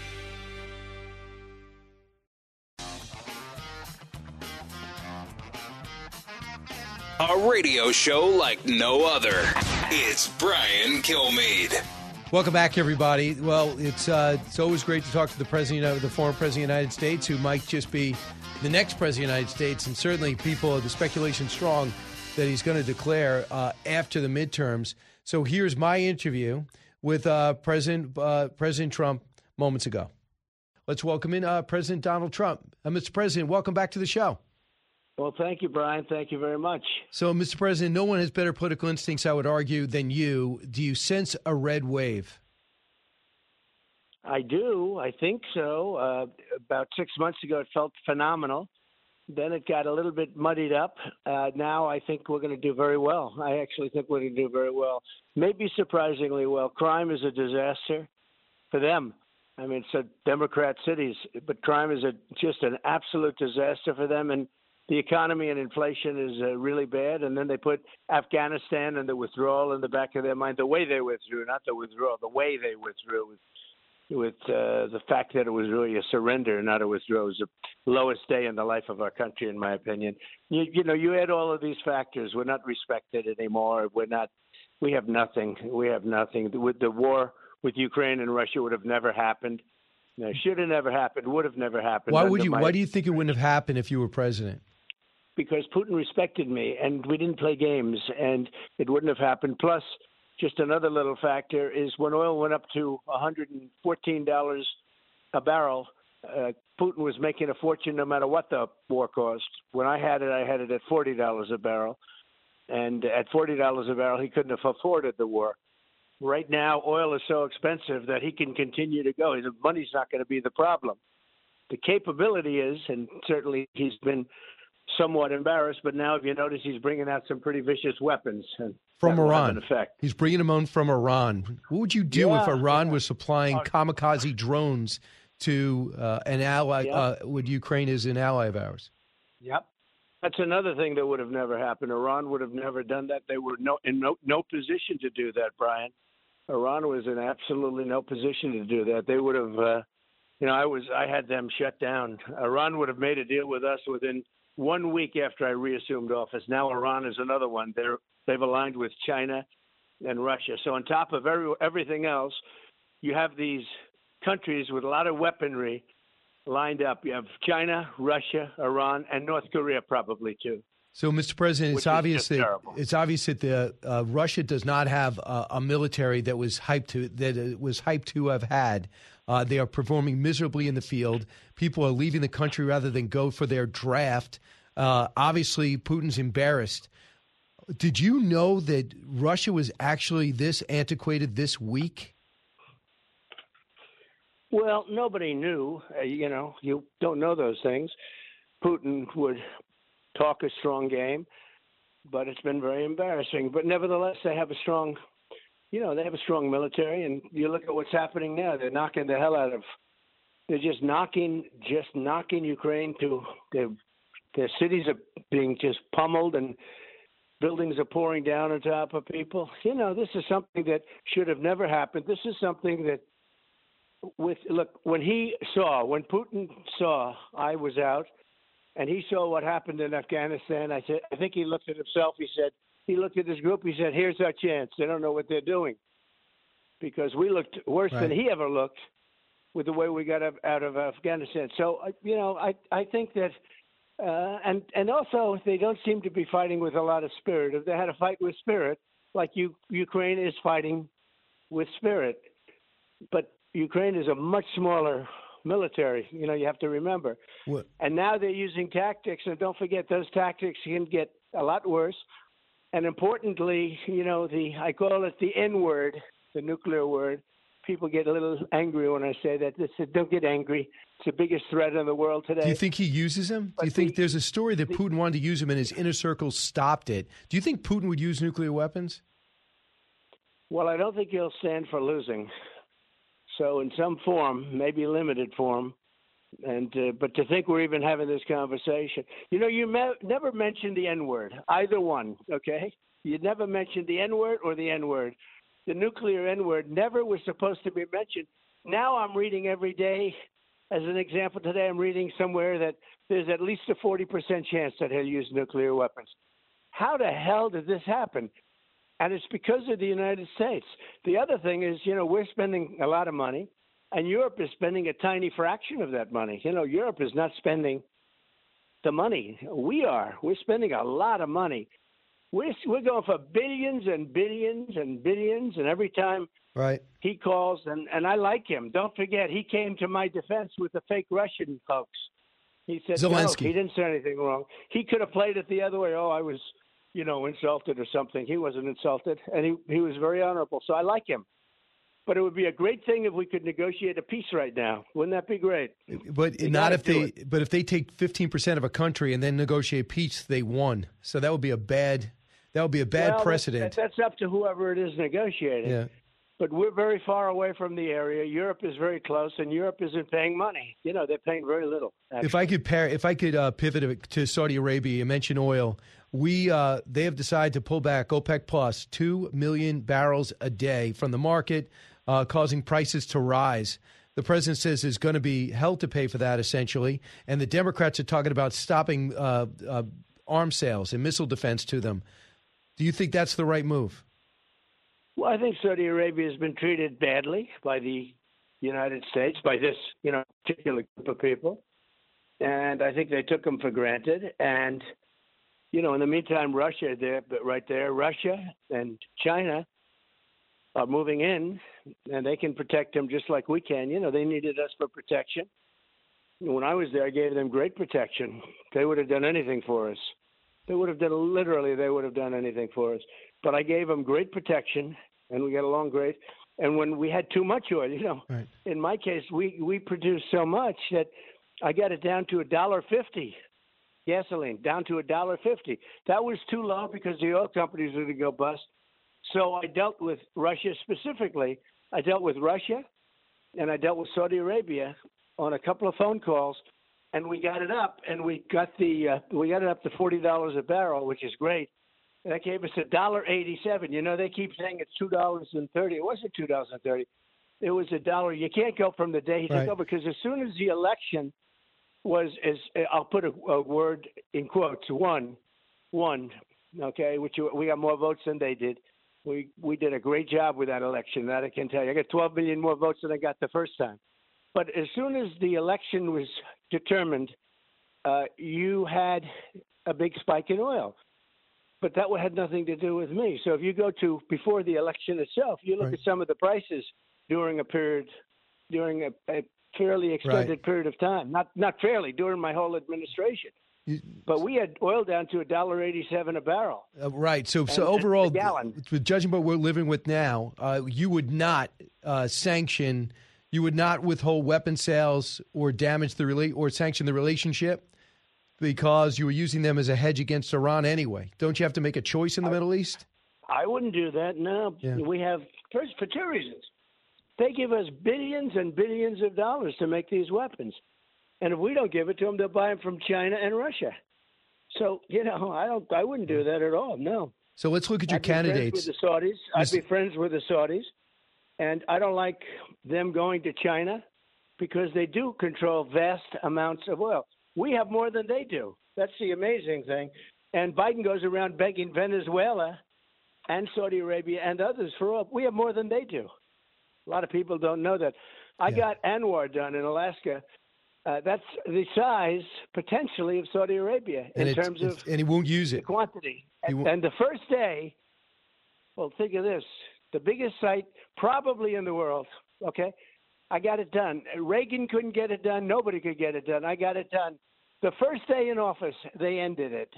A radio show like no other. It's Brian Kilmeade. Welcome back, everybody. Well, it's uh, it's always great to talk to the president, of the former president of the United States, who might just be the next president of the United States, and certainly people the speculation strong that he's going to declare uh, after the midterms. So here's my interview with uh, President uh, President Trump moments ago. Let's welcome in uh, President Donald Trump. Uh, Mr. President, welcome back to the show. Well, thank you, Brian. Thank you very much. So, Mr. President, no one has better political instincts, I would argue, than you. Do you sense a red wave? I do. I think so. Uh, about six months ago, it felt phenomenal. Then it got a little bit muddied up. Uh, now I think we're going to do very well. I actually think we're going to do very well. Maybe surprisingly well. Crime is a disaster for them. I mean, it's a Democrat cities, but crime is a, just an absolute disaster for them. And the economy and inflation is uh, really bad. And then they put Afghanistan and the withdrawal in the back of their mind. The way they withdrew, not the withdrawal, the way they withdrew with with uh, the fact that it was really a surrender, not a withdrawal. It was the lowest day in the life of our country, in my opinion. You, you know, you add all of these factors. We're not respected anymore. We're not. We have nothing. We have nothing. With the war with Ukraine and Russia would have never happened. No, should have never happened. Would have never happened. Why would you? Why do you think it wouldn't have happened if you were president? Because Putin respected me and we didn't play games and it wouldn't have happened. Plus, just another little factor is when oil went up to $114 a barrel, uh, Putin was making a fortune no matter what the war cost. When I had it, I had it at $40 a barrel. And at $40 a barrel, he couldn't have afforded the war. Right now, oil is so expensive that he can continue to go. The money's not going to be the problem. The capability is, and certainly he's been somewhat embarrassed, but now if you notice, he's bringing out some pretty vicious weapons. And From that will have Iran. an effect. He's bringing them on from Iran. What would you do if Yeah, Iran was supplying Uh, kamikaze drones to uh, an ally? Yeah. Uh, would Ukraine is an ally of ours? Yep. That's another thing that would have never happened. Iran would have never done that. They were no, in no, no position to do that, Brian. Iran was in absolutely no position to do that. They would have, uh, you know, I was, I had them shut down. Iran would have made a deal with us within one week after I reassumed office. Now Iran is another one. They're they've aligned with China and Russia. So on top of every, everything else, you have these countries with a lot of weaponry lined up. You have China, Russia, Iran, and North Korea probably too. So, Mr. President, it's obvious that it's obvious that the uh, Russia does not have a, a military that was hyped to that it was hyped to have had Uh, they are performing miserably in the field. People are leaving the country rather than go for their draft. Uh, obviously, Putin's embarrassed. Did you know that Russia was actually this antiquated this week? Well, nobody knew. Uh, you know, you don't know those things. Putin would talk a strong game, but it's been very embarrassing. But nevertheless, they have a strong, you know, they have a strong military. And you look at what's happening now; they're knocking the hell out of. They're just knocking, just knocking Ukraine to their their cities are being just pummeled and buildings are pouring down on top of people. You know, this is something that should have never happened. This is something that with look when he saw when Putin saw I was out and he saw what happened in Afghanistan. I said I think he looked at himself. He said he looked at his group. He said, "Here's our chance. They don't know what they're doing because we looked worse Right. than he ever looked with the way we got out of Afghanistan." So you know, I I think that. Uh, and and also they don't seem to be fighting with a lot of spirit. If they had a fight with spirit, like you, Ukraine is fighting with spirit, but Ukraine is a much smaller military. You know, you have to remember. What? And now they're using tactics, and don't forget those tactics can get a lot worse. And importantly, you know, the I call it the N word, the nuclear word. People get a little angry when I say that. They said, "Don't get angry. It's the biggest threat in the world today." Do you think he uses him? Do you think there's a story that Putin wanted to use him and his inner circle stopped it? Do you think Putin would use nuclear weapons? Well, I don't think he'll stand for losing. So, in some form, maybe limited form, and uh, but to think we're even having this conversation, you know, you me- never mentioned the N word, either one. Okay, you never mentioned the N word or the N word. The nuclear N word never was supposed to be mentioned. Now I'm reading every day. As an example, today I'm reading somewhere that there's at least a 40% chance that he'll use nuclear weapons. How the hell did this happen? and it's because of the United States. The other thing is, you know, we're spending a lot of money, and Europe is spending a tiny fraction of that money. You know, Europe is not spending the money. We are. We're spending a lot of money. We're we're going for billions and billions and billions, and every time Right. he calls, and and I like him. Don't forget, he came to my defense with the fake Russian folks. He said, Zelensky. "No, he didn't say anything wrong. He could have played it the other way. Oh, I was, you know, insulted or something. He wasn't insulted, and he he was very honorable. So I like him. But it would be a great thing if we could negotiate a peace right now. Wouldn't that be great? But You not if they. But if they take fifteen percent of a country and then negotiate peace, they won. So that would be a bad. That would be a bad Well, precedent. That, that's up to whoever it is negotiating. Yeah. But we're very far away from the area. Europe is very close, and Europe isn't paying money. You know, they're paying very little. If I could pair, if I could uh, pivot to Saudi Arabia, you mentioned oil. We uh, they have decided to pull back OPEC plus two million barrels a day from the market, uh, causing prices to rise. The president says there's going to be hell to pay for that, essentially, and the Democrats are talking about stopping uh, uh, arms sales and missile defense to them. Do you think that's the right move? Well, I think Saudi Arabia has been treated badly by the United States, by this, you know, particular group of people, and I think they took them for granted. And you know, in the meantime, Russia there, but right there, Russia and China are moving in, and they can protect them just like we can. You know, they needed us for protection. When I was there, I gave them great protection. They would have done anything for us. They would have done literally. They would have done anything for us. But I gave them great protection, and we got along great. And when we had too much oil, you know, Right. in my case, we we produced so much that I got it down to a dollar fifty gasoline down to a dollar fifty. That was too low because the oil companies were going to go bust. So I dealt with Russia specifically. I dealt with Russia, and I dealt with Saudi Arabia on a couple of phone calls, and we got it up, and we got the uh, we got it up to forty dollars a barrel, which is great. And that gave us a dollar eighty-seven. You know, they keep saying it's two dollars and thirty. It wasn't two dollars and thirty. It was a dollar. You can't go from the day he Right. took over because as soon as the election was, as I'll put a, a word in quotes, one, one, okay, which we got more votes than they did. We we did a great job with that election. That I can tell you. I got 12 million more votes than I got the first time. But as soon as the election was determined, uh, you had a big spike in oil. But that had nothing to do with me. So if you go to before the election itself, you look Right. at some of the prices during a period during a, a fairly extended Right. period of time. Not not fairly during my whole administration. But we had oil down to a dollar eighty-seven a barrel. Uh, right. So, so And- and overall, gallon. with judging by what we're living with now, uh, you would not uh, sanction, you would not withhold weapon sales or damage the rela- or sanction the relationship because you were using them as a hedge against Iran anyway. Don't you have to make a choice in the Middle East? I wouldn't do that. No, Yeah. we have first for two reasons. They give us billions and billions of dollars to make these weapons, and if we don't give it to them, they'll buy them from China and Russia. So you know, I don't. I wouldn't do that at all. No. So let's look at your I'd be friends candidates. with the Saudis. I'd be friends with the Saudis, and I don't like them going to China because they do control vast amounts of oil. We have more than they do. That's the amazing thing. And Biden goes around begging Venezuela and Saudi Arabia and others for oil. We have more than they do. A lot of people don't know that. I got ANWR done in Alaska. Uh, that's the size potentially of Saudi Arabia in and it's- terms of and he won't use it. quantity. And, and the first day, well, think of this: the biggest site probably in the world. Okay, I got it done. Reagan couldn't get it done. Nobody could get it done. I got it done. The first day in office, they ended it,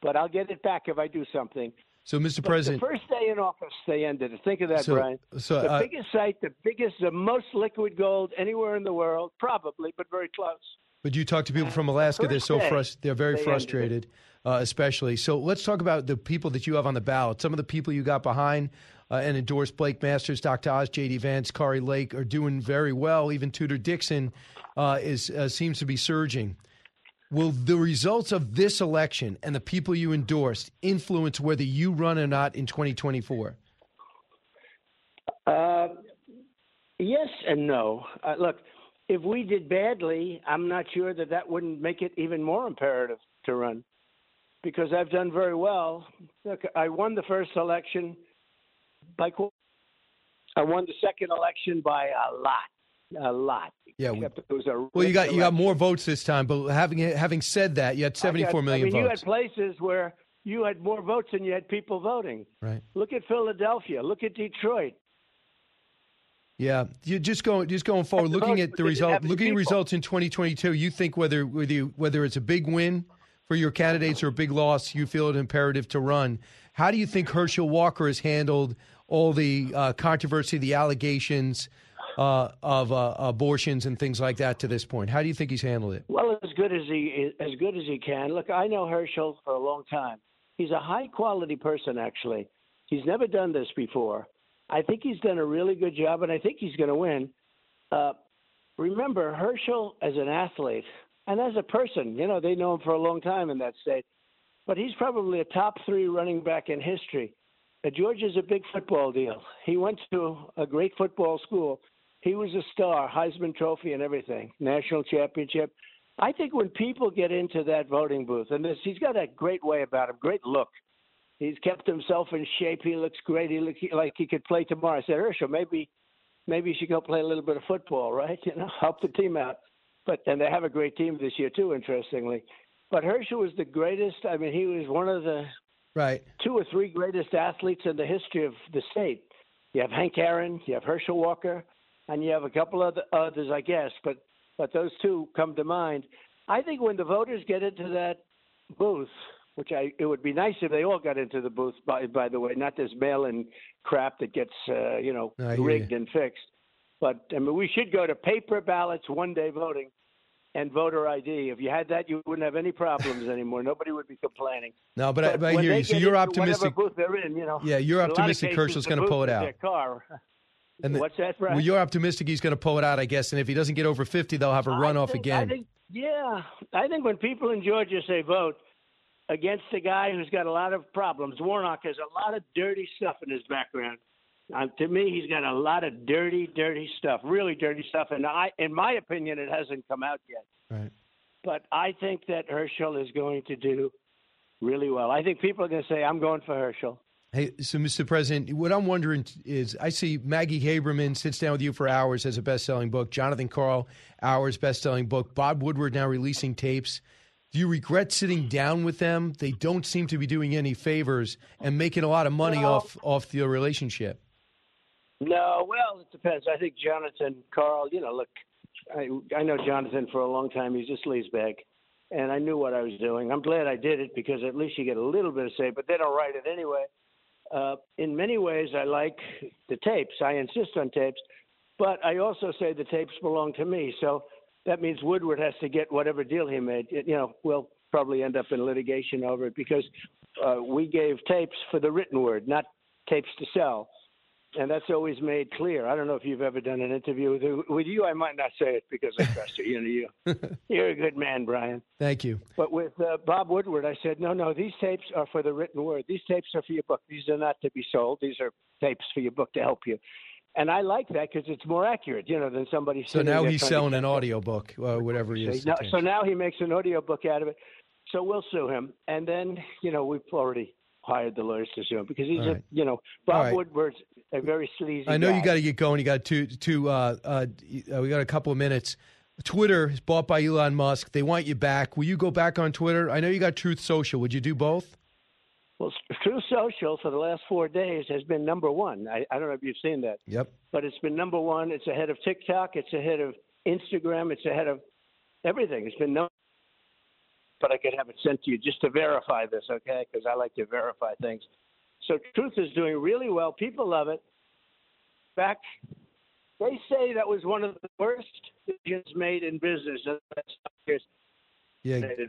but I'll get it back if I do something. So, Mr. But President, the first day in office, they ended it. Think of that, So- Brian. so, the uh, biggest site, the biggest, the most liquid gold anywhere in the world, probably, but very close. But you talk to people from Alaska; they're so day, frust- they're very they frustrated, uh, especially. So let's talk about the people that you have on the ballot. Some of the people you got behind uh, and endorsed Blake Masters, Dr. Oz, J.D. Vance, Kari Lake are doing very well. Even Tudor Dixon uh, is uh, seems to be surging. Will the results of this election and the people you endorsed influence whether you run or not in 2024? Uh, yes and no. Uh, look, if we did badly, I'm not sure that that wouldn't make it even more imperative to run, because I've done very well. Look, I won the first election by. I won the second election by a lot, a lot. Yeah, we- Well, you got you got more votes this time, but having having said that, you had seventy four million 74 I mean, votes. you had places where you had more votes than you had people voting. Right. Look at Philadelphia. Look at Detroit. Yeah, you just going just going forward, looking at the result, looking at results in 2022. You think whether whether you, whether it's a big win for your candidates or a big loss, you feel it imperative to run. How do you think Herschel Walker has handled all the uh, controversy, the allegations uh, of uh, abortions and things like that to this point? How do you think he's handled it? Well, as good as he as good as he can. Look, I know Herschel for a long time. He's a high quality person. Actually, he's never done this before. I think he's done a really good job, and I think he's going to win. Uh, remember, Herschel as an athlete and as a person, you know, they know him for a long time in that state. But he's probably a top three running back in history. Georgia's a big football deal. He went to a great football school. He was a star, Heisman Trophy and everything, national championship. I think when people get into that voting booth, and this, he's got a great way about him, great look. He's kept himself in shape. He looks great. He looks like he could play tomorrow. I said, Herschel, maybe, maybe you should go play a little bit of football, right? You know, help the team out. But and they have a great team this year too, interestingly. But Herschel was the greatest. I mean, he was one of the Right. two or three greatest athletes in the history of the state. You have Hank Aaron, you have Herschel Walker, and you have a couple of others, I guess. But but those two come to mind. I think when the voters get into that booth, which I it would be nice if they all got into the booth. By by the way, not this mail-in crap that gets uh, you know I rigged and fixed. But I mean, we should go to paper ballots, one-day voting, and voter ID. If you had that, you wouldn't have any problems anymore. Nobody would be complaining. No, but, I, but I when hear you. So you're optimistic. booth they're in, you know. Yeah, you're in a lot of optimistic cases, Herschel's gonna pull it out. And the- What's that, Brad? Well, you're optimistic he's going to pull it out, I guess. And if he doesn't get over 50, they'll have a runoff think- again. I think, yeah, I think when people in Georgia say vote against a guy who's got a lot of problems, Warnock has a lot of dirty stuff in his background. Um, to me, he's got a lot of dirty, dirty stuff, really dirty stuff. And I, in my opinion, it hasn't come out yet. Right. But I think that Herschel is going to do really well. I think people are going to say, "I'm going for Herschel." Hey, so Mr. President, what I'm wondering is I see Maggie Haberman sits down with you for hours as a best selling book, Jonathan Karl, hours best selling book, Bob Woodward now releasing tapes. Do you regret sitting down with them? They don't seem to be doing any favors and making a lot of money off off the relationship. No, well, it depends. I think Jonathan, Karl, you know, look, I I know Jonathan for a long time. He's just a sleazebag, and I knew what I was doing. I'm glad I did it because at least you get a little bit of say, but they don't write it anyway. Uh, in many ways, I like the tapes. I insist on tapes, but I also say the tapes belong to me. So that means Woodward has to get whatever deal he made. You know, we'll probably end up in litigation over it because uh, we gave tapes for the written word, not tapes to sell and that's always made clear. I don't know if you've ever done an interview with with you. I might not say it because I trust you. You know, you you're a good man, Brian. Thank you. But with uh, Bob Woodward, I said, no, no, these tapes are for the written word. These tapes are for your book. These are not to be sold. These are tapes for your book to help you. And I like that because it's more accurate, you know, than somebody. So now he's selling an audio book, uh, whatever he is. So, so now he makes an audio book out of it. So we'll sue him, and then you know we've already hired the lawyers to sue him because he's a you know Bob right. Woodward's a very sleazy. I know you got to get going. You got two, two. Uh, uh, we got a couple of minutes. Twitter is bought by Elon Musk. They want you back. Will you go back on Twitter? I know you got Truth Social. Would you do both? Well, True Social for the last four days has been number one. I, I don't know if you've seen that, Yep. but it's been number one. It's ahead of TikTok. It's ahead of Instagram. It's ahead of everything. It's been number. But I could have it sent to you just to verify this, okay? Because I like to verify things. So Truth is doing really well. People love it. In fact, they say that was one of the worst decisions made in business. in the last five years. Yeah.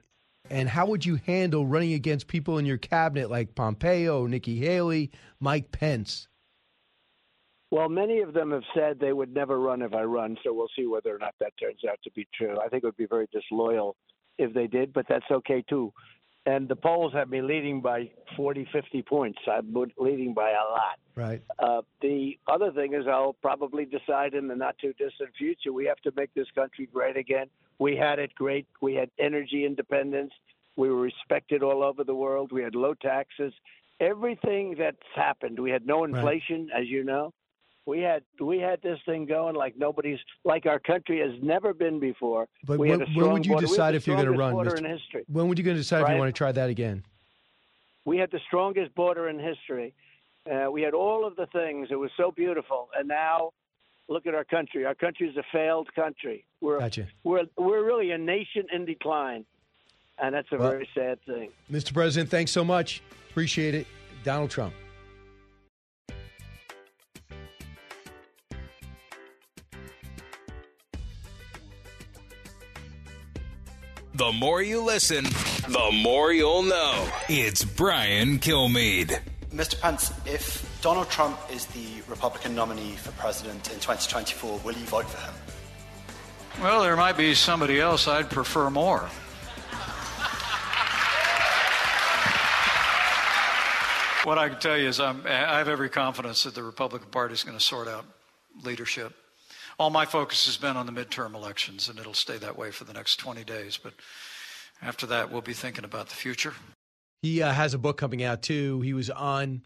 And how would you handle running against people in your cabinet like Pompeo, Nikki Haley, Mike Pence? Well, many of them have said they would never run if I run, so we'll see whether or not that turns out to be true. I think it would be very disloyal if they did, but that's okay too. And the polls have me leading by 40, 50 points. I'm leading by a lot. Right. Uh, the other thing is, I'll probably decide in the not too distant future we have to make this country great again. We had it great. We had energy independence. We were respected all over the world. We had low taxes. Everything that's happened, we had no inflation, as you know. We had we had this thing going like nobody's like our country has never been before. But when, when would you border. Decide if you're going to run? Mr. in history. When would you going to decide if you want to try that again? We had the strongest border in history. Uh, we had all of the things. It was so beautiful. And now, look at our country. Our country is a failed country. We're Gotcha. we're we're really a nation in decline, and that's a Well- very sad thing. Mr. President, thanks so much. Appreciate it. Donald Trump. The more you listen, the more you'll know. It's Brian Kilmeade. Mr. Pence, if Donald Trump is the Republican nominee for president in 2024, will you vote for him? Well, there might be somebody else I'd prefer more. What I can tell you is I'm, I have every confidence that the Republican Party is going to sort out leadership. All my focus has been on the midterm elections, and it'll stay that way for the next 20 days. But after that, we'll be thinking about the future. He uh, has a book coming out too. He was on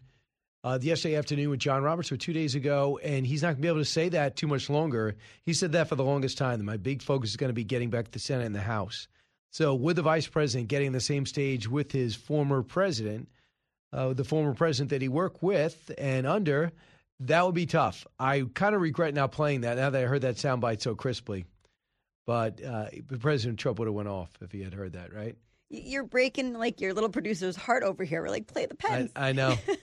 uh, the yesterday afternoon with John Roberts or two days ago, and he's not going to be able to say that too much longer. He said that for the longest time. My big focus is going to be getting back to the Senate and the House. So, with the vice president getting the same stage with his former president, uh, the former president that he worked with and under, that would be tough. I kind of regret now playing that now that I heard that soundbite so crisply. But uh, President Trump would have went off if he had heard that, right? You're breaking like your little producer's heart over here. We're like, play the I. I know. uh,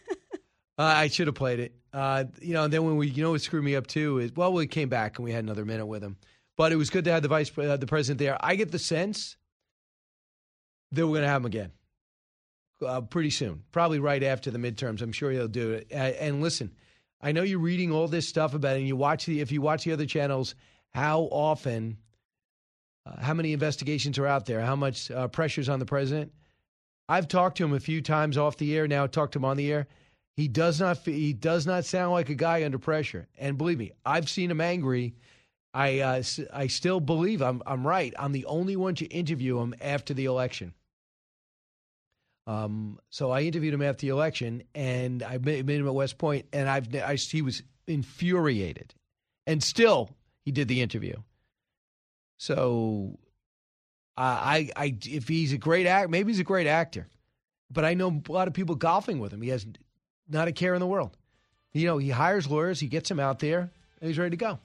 I should have played it. Uh, you know, and then when we, you know, what screwed me up too is well, we came back and we had another minute with him, but it was good to have the vice, uh, the president there. I get the sense that we're going to have him again uh, pretty soon, probably right after the midterms. I'm sure he'll do it. Uh, and listen, I know you're reading all this stuff about it, and you watch the if you watch the other channels, how often, uh, how many investigations are out there, how much uh, pressure's on the president. I've talked to him a few times off the air. Now talked to him on the air. He does not. He does not sound like a guy under pressure. And believe me, I've seen him angry. I uh, I still believe I'm I'm right. I'm the only one to interview him after the election. Um, so I interviewed him after the election, and I met him at West Point, and I've I, he was infuriated, and still he did the interview. So I, I, if he's a great act, maybe he's a great actor, but I know a lot of people golfing with him. He has not a care in the world. You know, he hires lawyers, he gets them out there, and he's ready to go.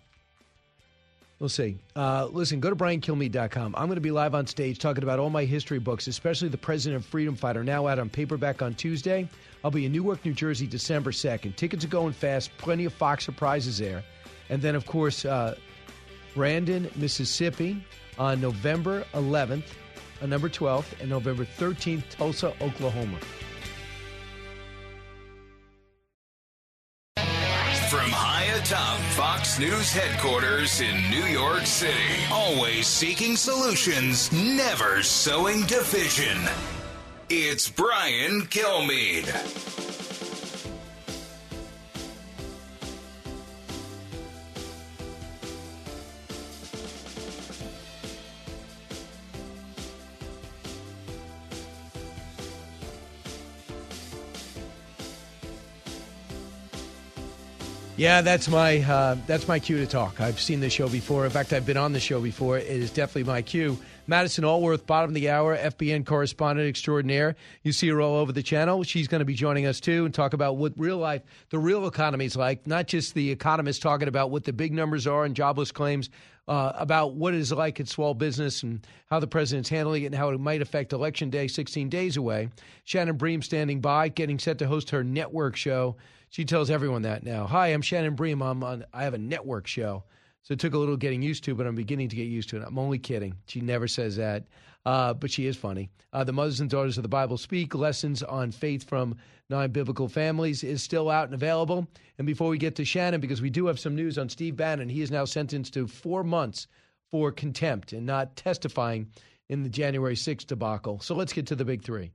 We'll see. Uh, listen, go to briankilmeade.com. I'm going to be live on stage talking about all my history books, especially The President of Freedom Fighter, now out on paperback on Tuesday. I'll be in Newark, New Jersey, December 2nd. Tickets are going fast, plenty of Fox surprises there. And then, of course, uh, Brandon, Mississippi on November 11th, on November 12th, and November 13th, Tulsa, Oklahoma. From high atop Fox News headquarters in New York City, always seeking solutions, never sowing division. It's Brian Kilmeade. Yeah, that's my uh, that's my cue to talk. I've seen the show before. In fact, I've been on the show before. It is definitely my cue. Madison Alworth, bottom of the hour, FBN correspondent extraordinaire. You see her all over the channel. She's going to be joining us too and talk about what real life, the real economy is like. Not just the economists talking about what the big numbers are and jobless claims, uh, about what it is like at small business and how the president's handling it and how it might affect election day, 16 days away. Shannon Bream standing by, getting set to host her network show. She tells everyone that now. Hi, I'm Shannon Bream. I'm on. I have a network show. So it took a little getting used to, but I'm beginning to get used to it. I'm only kidding. She never says that, uh, but she is funny. Uh, the Mothers and Daughters of the Bible Speak Lessons on Faith from Nine Biblical Families is still out and available. And before we get to Shannon, because we do have some news on Steve Bannon, he is now sentenced to four months for contempt and not testifying in the January 6th debacle. So let's get to the big three.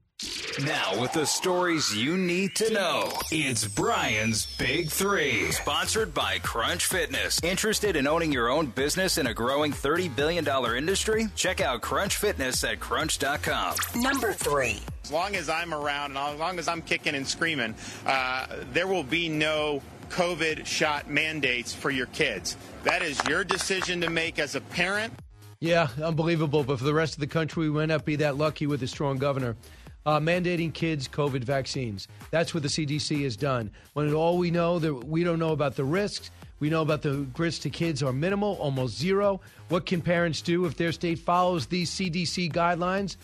Now, with the stories you need to know, it's Brian's Big Three. Sponsored by Crunch Fitness. Interested in owning your own business in a growing $30 billion industry? Check out Crunch Fitness at crunch.com. Number three. As long as I'm around and as long as I'm kicking and screaming, uh, there will be no COVID shot mandates for your kids. That is your decision to make as a parent. Yeah, unbelievable. But for the rest of the country, we might not be that lucky with a strong governor uh, mandating kids COVID vaccines. That's what the CDC has done. When all we know that we don't know about the risks, we know about the risks to kids are minimal, almost zero. What can parents do if their state follows these CDC guidelines?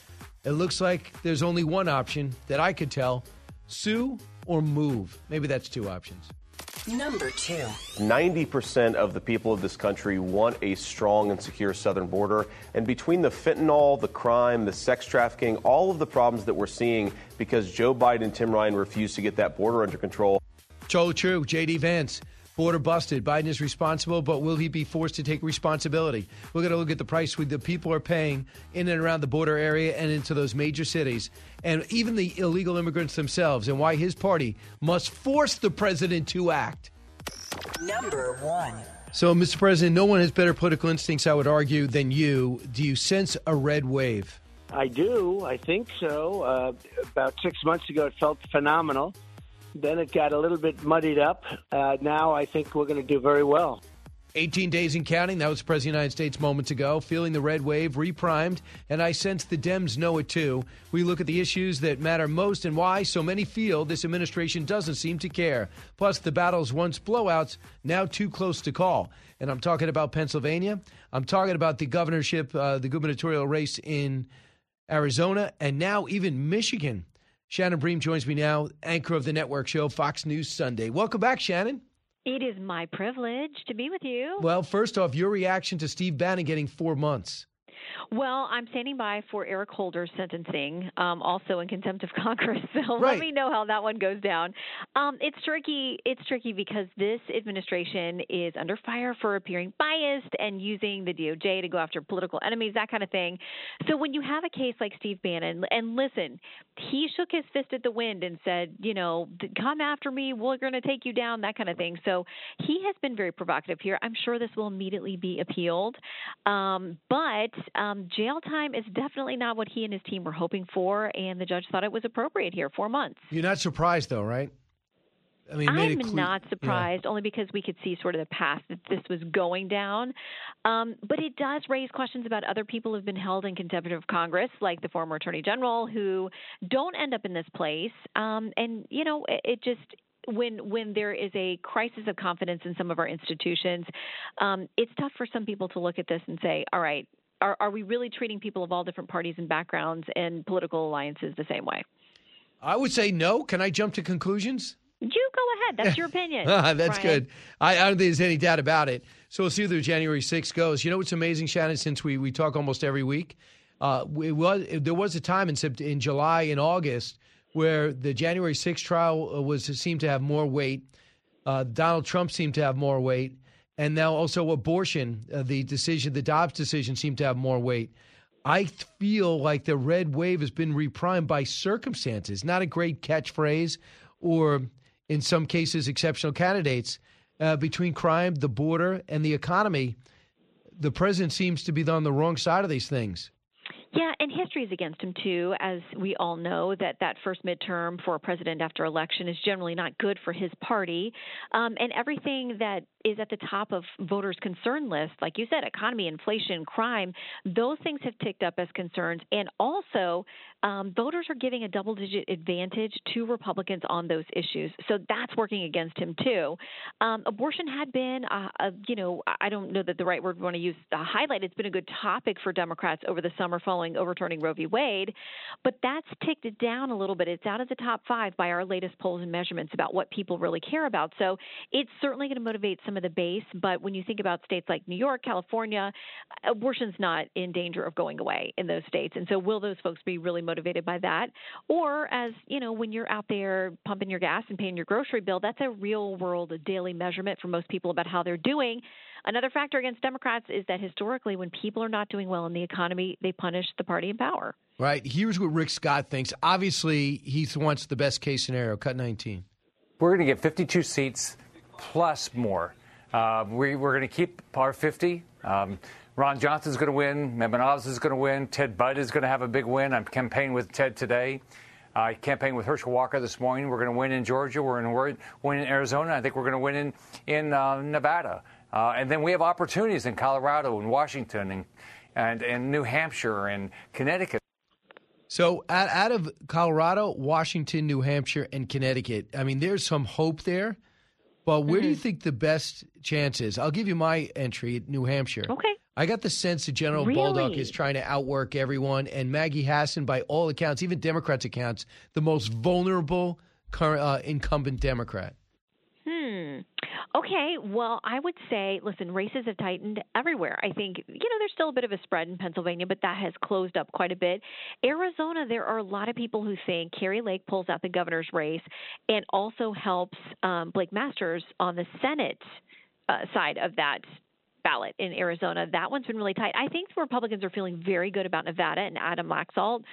It looks like there's only one option that I could tell: sue or move. Maybe that's two options. Number two. 90% of the people of this country want a strong and secure southern border. And between the fentanyl, the crime, the sex trafficking, all of the problems that we're seeing because Joe Biden and Tim Ryan refused to get that border under control. Totally true. J.D. Vance. Border busted. Biden is responsible, but will he be forced to take responsibility? We're going to look at the price the people are paying in and around the border area and into those major cities, and even the illegal immigrants themselves, and why his party must force the president to act. Number one. So, Mr. President, no one has better political instincts, I would argue, than you. Do you sense a red wave? I do. I think so. Uh, about six months ago, it felt phenomenal. Then it got a little bit muddied up. Uh, now I think we're going to do very well. 18 days in counting. That was President of the United States moments ago. Feeling the red wave, reprimed, and I sense the Dems know it too. We look at the issues that matter most and why so many feel this administration doesn't seem to care. Plus, the battles once blowouts, now too close to call. And I'm talking about Pennsylvania. I'm talking about the governorship, uh, the gubernatorial race in Arizona, and now even Michigan. Shannon Bream joins me now, anchor of the network show Fox News Sunday. Welcome back, Shannon. It is my privilege to be with you. Well, first off, your reaction to Steve Bannon getting four months. Well, I'm standing by for Eric Holder's sentencing, um, also in contempt of Congress. So right. let me know how that one goes down. Um, it's tricky. It's tricky because this administration is under fire for appearing biased and using the DOJ to go after political enemies, that kind of thing. So when you have a case like Steve Bannon, and listen, he shook his fist at the wind and said, you know, come after me, we're going to take you down, that kind of thing. So he has been very provocative here. I'm sure this will immediately be appealed. Um, but um, jail time is definitely not what he and his team were hoping for, and the judge thought it was appropriate here, four months. You're not surprised, though, right? I mean, I'm not surprised, yeah. only because we could see sort of the path that this was going down. Um, but it does raise questions about other people who've been held in contempt of Congress, like the former Attorney General, who don't end up in this place. Um, and you know, it, it just when when there is a crisis of confidence in some of our institutions, um, it's tough for some people to look at this and say, "All right, are, are we really treating people of all different parties and backgrounds and political alliances the same way?" I would say no. Can I jump to conclusions? You go ahead. That's your opinion. That's Brian. good. I, I don't think there's any doubt about it. So we'll see where January 6th goes. You know what's amazing, Shannon, since we, we talk almost every week? Uh, it was, there was a time in, in July and August where the January 6th trial uh, was seemed to have more weight. Uh, Donald Trump seemed to have more weight. And now also abortion, uh, the decision, the Dobbs decision seemed to have more weight. I feel like the red wave has been reprimed by circumstances, not a great catchphrase or, in some cases, exceptional candidates. Uh, between crime, the border, and the economy, the president seems to be on the wrong side of these things. Yeah, and history is against him too, as we all know that that first midterm for a president after election is generally not good for his party, um, and everything that is at the top of voters' concern list, like you said, economy, inflation, crime, those things have ticked up as concerns, and also um, voters are giving a double-digit advantage to Republicans on those issues, so that's working against him too. Um, abortion had been, uh, a, you know, I don't know that the right word we want to use, uh, highlight. It's been a good topic for Democrats over the summer following overturning Roe v. Wade, but that's ticked it down a little bit. It's out of the top five by our latest polls and measurements about what people really care about. So it's certainly going to motivate some of the base. But when you think about states like New York, California, abortion's not in danger of going away in those states. And so will those folks be really motivated by that? Or as, you know, when you're out there pumping your gas and paying your grocery bill, that's a real world, daily measurement for most people about how they're doing. Another factor against Democrats is that historically, when people are not doing well in the economy, they punish the party in power. Right. Here's what Rick Scott thinks. Obviously, he wants the best case scenario. Cut 19. We're going to get 52 seats plus more. Uh, we, we're going to keep par 50. Um, Ron Johnson's going to win. Mehmet Oz is going to win. Ted Budd is going to have a big win. I'm campaigning with Ted today. I campaigned with Herschel Walker this morning. We're going to win in Georgia. We're going to win in Arizona. I think we're going to win in in uh, Nevada. Uh, and then we have opportunities in Colorado and Washington and, and, and New Hampshire and Connecticut. So out, out of Colorado, Washington, New Hampshire, and Connecticut, I mean, there's some hope there. But where mm-hmm. do you think the best chance is? I'll give you my entry New Hampshire. Okay. I got the sense that General really? Bolduc is trying to outwork everyone, and Maggie Hassan, by all accounts, even Democrats' accounts, the most vulnerable current uh, incumbent Democrat. Hmm. Okay, well, I would say, listen, races have tightened everywhere. I think, you know, there's still a bit of a spread in Pennsylvania, but that has closed up quite a bit. Arizona, there are a lot of people who think Kari Lake pulls out the governor's race and also helps um, Blake Masters on the Senate uh, side of that ballot in Arizona. That one's been really tight. I think the Republicans are feeling very good about Nevada and Adam Laxalt.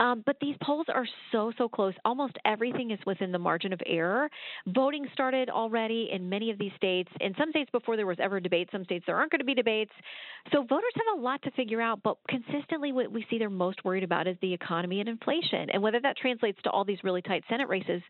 Um, but these polls are so, so close. Almost everything is within the margin of error. Voting started already in many of these states. In some states, before there was ever a debate, some states there aren't going to be debates. So voters have a lot to figure out. But consistently, what we see they're most worried about is the economy and inflation. And whether that translates to all these really tight Senate races,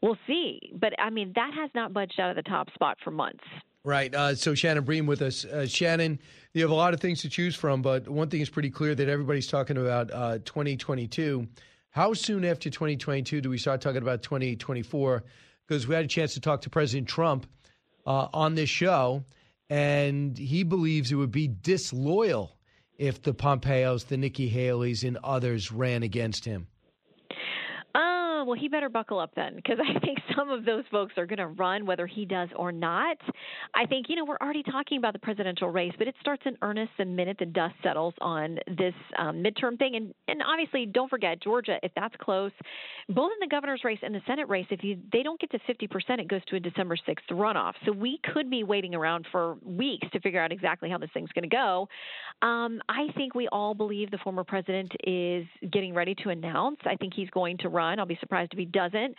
we'll see. But I mean, that has not budged out of the top spot for months. Right. Uh, so Shannon Bream with us. Uh, Shannon, you have a lot of things to choose from, but one thing is pretty clear that everybody's talking about uh, 2022. How soon after 2022 do we start talking about 2024? Because we had a chance to talk to President Trump uh, on this show, and he believes it would be disloyal if the Pompeos, the Nikki Haley's, and others ran against him. Oh, well, he better buckle up then, because I think some of those folks are going to run whether he does or not. I think, you know, we're already talking about the presidential race, but it starts in earnest the minute the dust settles on this um, midterm thing. And, and obviously, don't forget, Georgia, if that's close, both in the governor's race and the Senate race, if you they don't get to 50%, it goes to a December 6th runoff. So we could be waiting around for weeks to figure out exactly how this thing's going to go. Um, I think we all believe the former president is getting ready to announce. I think he's going to run. I'll be surprised surprised if he doesn't.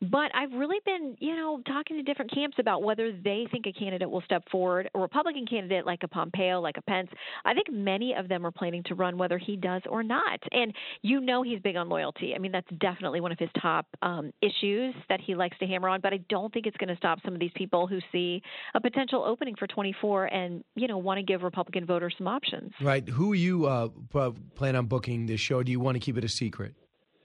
But I've really been, you know, talking to different camps about whether they think a candidate will step forward, a Republican candidate like a Pompeo, like a Pence. I think many of them are planning to run whether he does or not. And you know he's big on loyalty. I mean, that's definitely one of his top um, issues that he likes to hammer on. But I don't think it's going to stop some of these people who see a potential opening for 24 and, you know, want to give Republican voters some options. Right. Who you uh, plan on booking this show? Do you want to keep it a secret?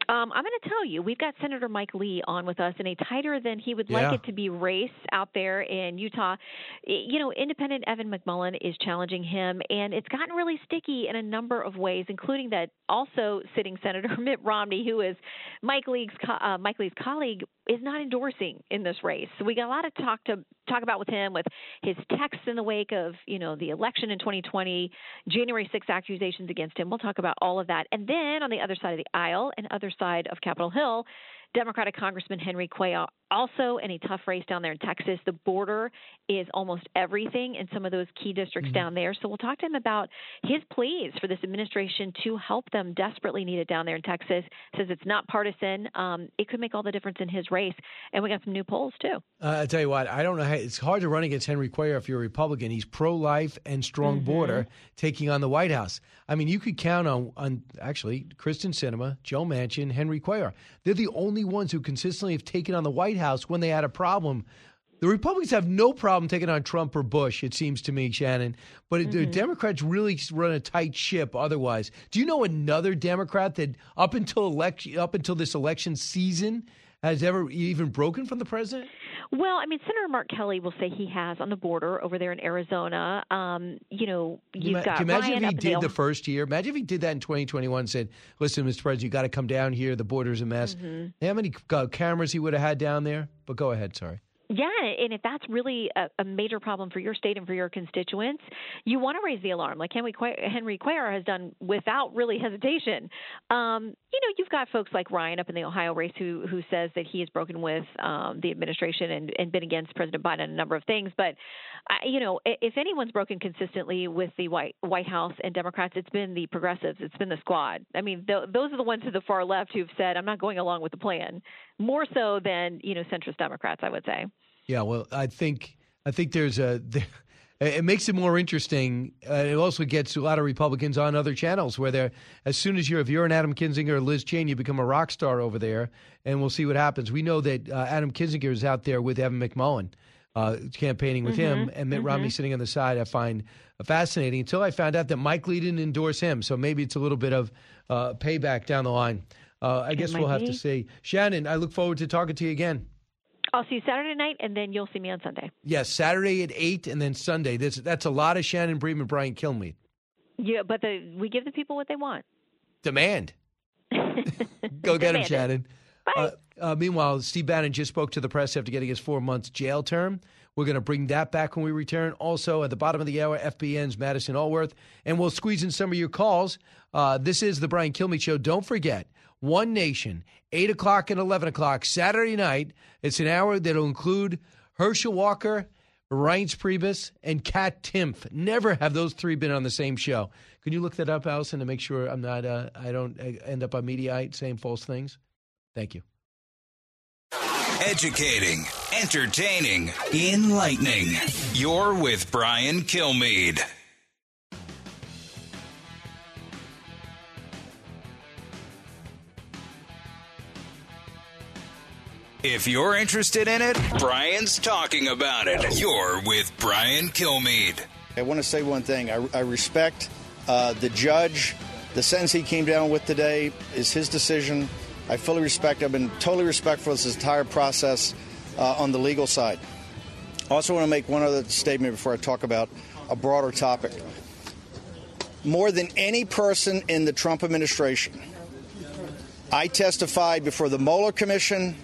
Um, I'm going to tell you, we've got Senator Mike Lee on with us in a tighter than he would Yeah. like it to be race out there in Utah. You know, independent Evan McMullin is challenging him, and it's gotten really sticky in a number of ways, including that also sitting Senator Mitt Romney, who is Mike Lee's uh, Mike Lee's colleague, is not endorsing in this race. So we got a lot of talk to talk about with him, with his texts in the wake of you know the election in 2020, January 6 accusations against him. We'll talk about all of that, and then on the other side of the aisle and other side of Capitol Hill. Democratic Congressman Henry Cuellar also in a tough race down there in Texas. The border is almost everything in some of those key districts down there. So we'll talk to him about his pleas for this administration to help them desperately needed down there in Texas. Says it's not partisan. Um, it could make all the difference in his race. And we got some new polls too. Uh, I tell you what, I don't know how it's hard to run against Henry Cuellar if you're a Republican. He's pro-life and strong border, taking on the White House. I mean, you could count on on actually Kyrsten Sinema, Joe Manchin, Henry Cuellar. They're the only ones who consistently have taken on the White House when they had a problem. The Republicans have no problem taking on Trump or Bush, it seems to me, Shannon. But the mm-hmm. Democrats really run a tight ship otherwise. Do you know another Democrat that up until election up until this election season has ever even broken from the president? Well, I mean, Senator Mark Kelly will say he has on the border over there in Arizona. Um, you know, you've got can you imagine Ryan if he did the first year. Imagine if he did that in 2021 and said, listen, Mr. President, you got to come down here. The border's a mess. Mhm. How many uh, cameras he would have had down there? But go ahead, sorry. Yeah, and if that's really a, a major problem for your state and for your constituents, you want to raise the alarm, like Henry Cuellar, Henry Cuellar has done without really hesitation. Um, you know, you've got folks like Ryan up in the Ohio race who who says that he has broken with um, the administration and, and been against President Biden on a number of things. But I, you know, if anyone's broken consistently with the White White House and Democrats, it's been the progressives, it's been the squad. I mean, th- those are the ones to the far left who've said, "I'm not going along with the plan," more so than you know centrist Democrats, I would say. Yeah, well, I think I think there's a there, it makes it more interesting. Uh, it also gets a lot of Republicans on other channels where they're as soon as you're if you're an Adam Kinzinger or Liz Cheney, you become a rock star over there, and we'll see what happens. We know that uh, Adam Kinzinger is out there with Evan McMullin. Uh, campaigning with him Mhm, and Mitt mhm. Romney sitting on the side, I find fascinating. Until I found out that Mike Lee didn't endorse him, so maybe it's a little bit of uh, payback down the line. Uh, I guess we'll have be. to see. Shannon, I look forward to talking to you again. I'll see you Saturday night, and then you'll see me on Sunday. Yes, Saturday at eight, and then Sunday. That's that's a lot of Shannon Bream and Brian Kilmeade. Yeah, but the, we give the people what they want. Demand. Go get him, it. Shannon. Uh, uh, meanwhile, Steve Bannon just spoke to the press after getting his four months jail term. We're going to bring that back when we return. Also, at the bottom of the hour, FBN's Madison Alworth, and we'll squeeze in some of your calls. Uh, this is the Brian Kilmeade Show. Don't forget, One Nation, 8 o'clock and 11 o'clock, Saturday night. It's an hour that'll include Herschel Walker, Reince Priebus, and Kat Timpf. Never have those three been on the same show. Can you look that up, Allison, to make sure I'm not, uh, I don't uh, end up on Mediaite saying false things? Thank you. Educating, entertaining, enlightening. You're with Brian Kilmeade. If you're interested in it, Brian's talking about it. You're with Brian Kilmeade. I want to say one thing. I, I respect uh, the judge. The sentence he came down with today is his decision. I fully respect. I've been totally respectful of this entire process uh, on the legal side. I also want to make one other statement before I talk about a broader topic. More than any person in the Trump administration, I testified before the Mueller Commission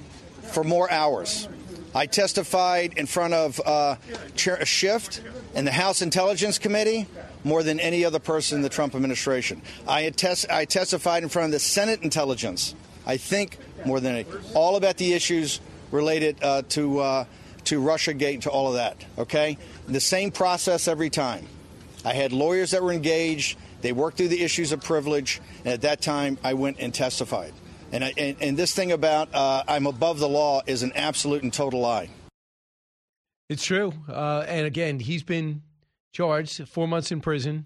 for more hours. I testified in front of uh, Chair Schiff and the House Intelligence Committee more than any other person in the Trump administration. I, attest, I testified in front of the Senate Intelligence. I think more than all about the issues related uh, to uh, to and to all of that. Okay, the same process every time. I had lawyers that were engaged. They worked through the issues of privilege, and at that time, I went and testified. And, I, and, and this thing about uh, I'm above the law is an absolute and total lie. It's true. Uh, and again, he's been charged four months in prison,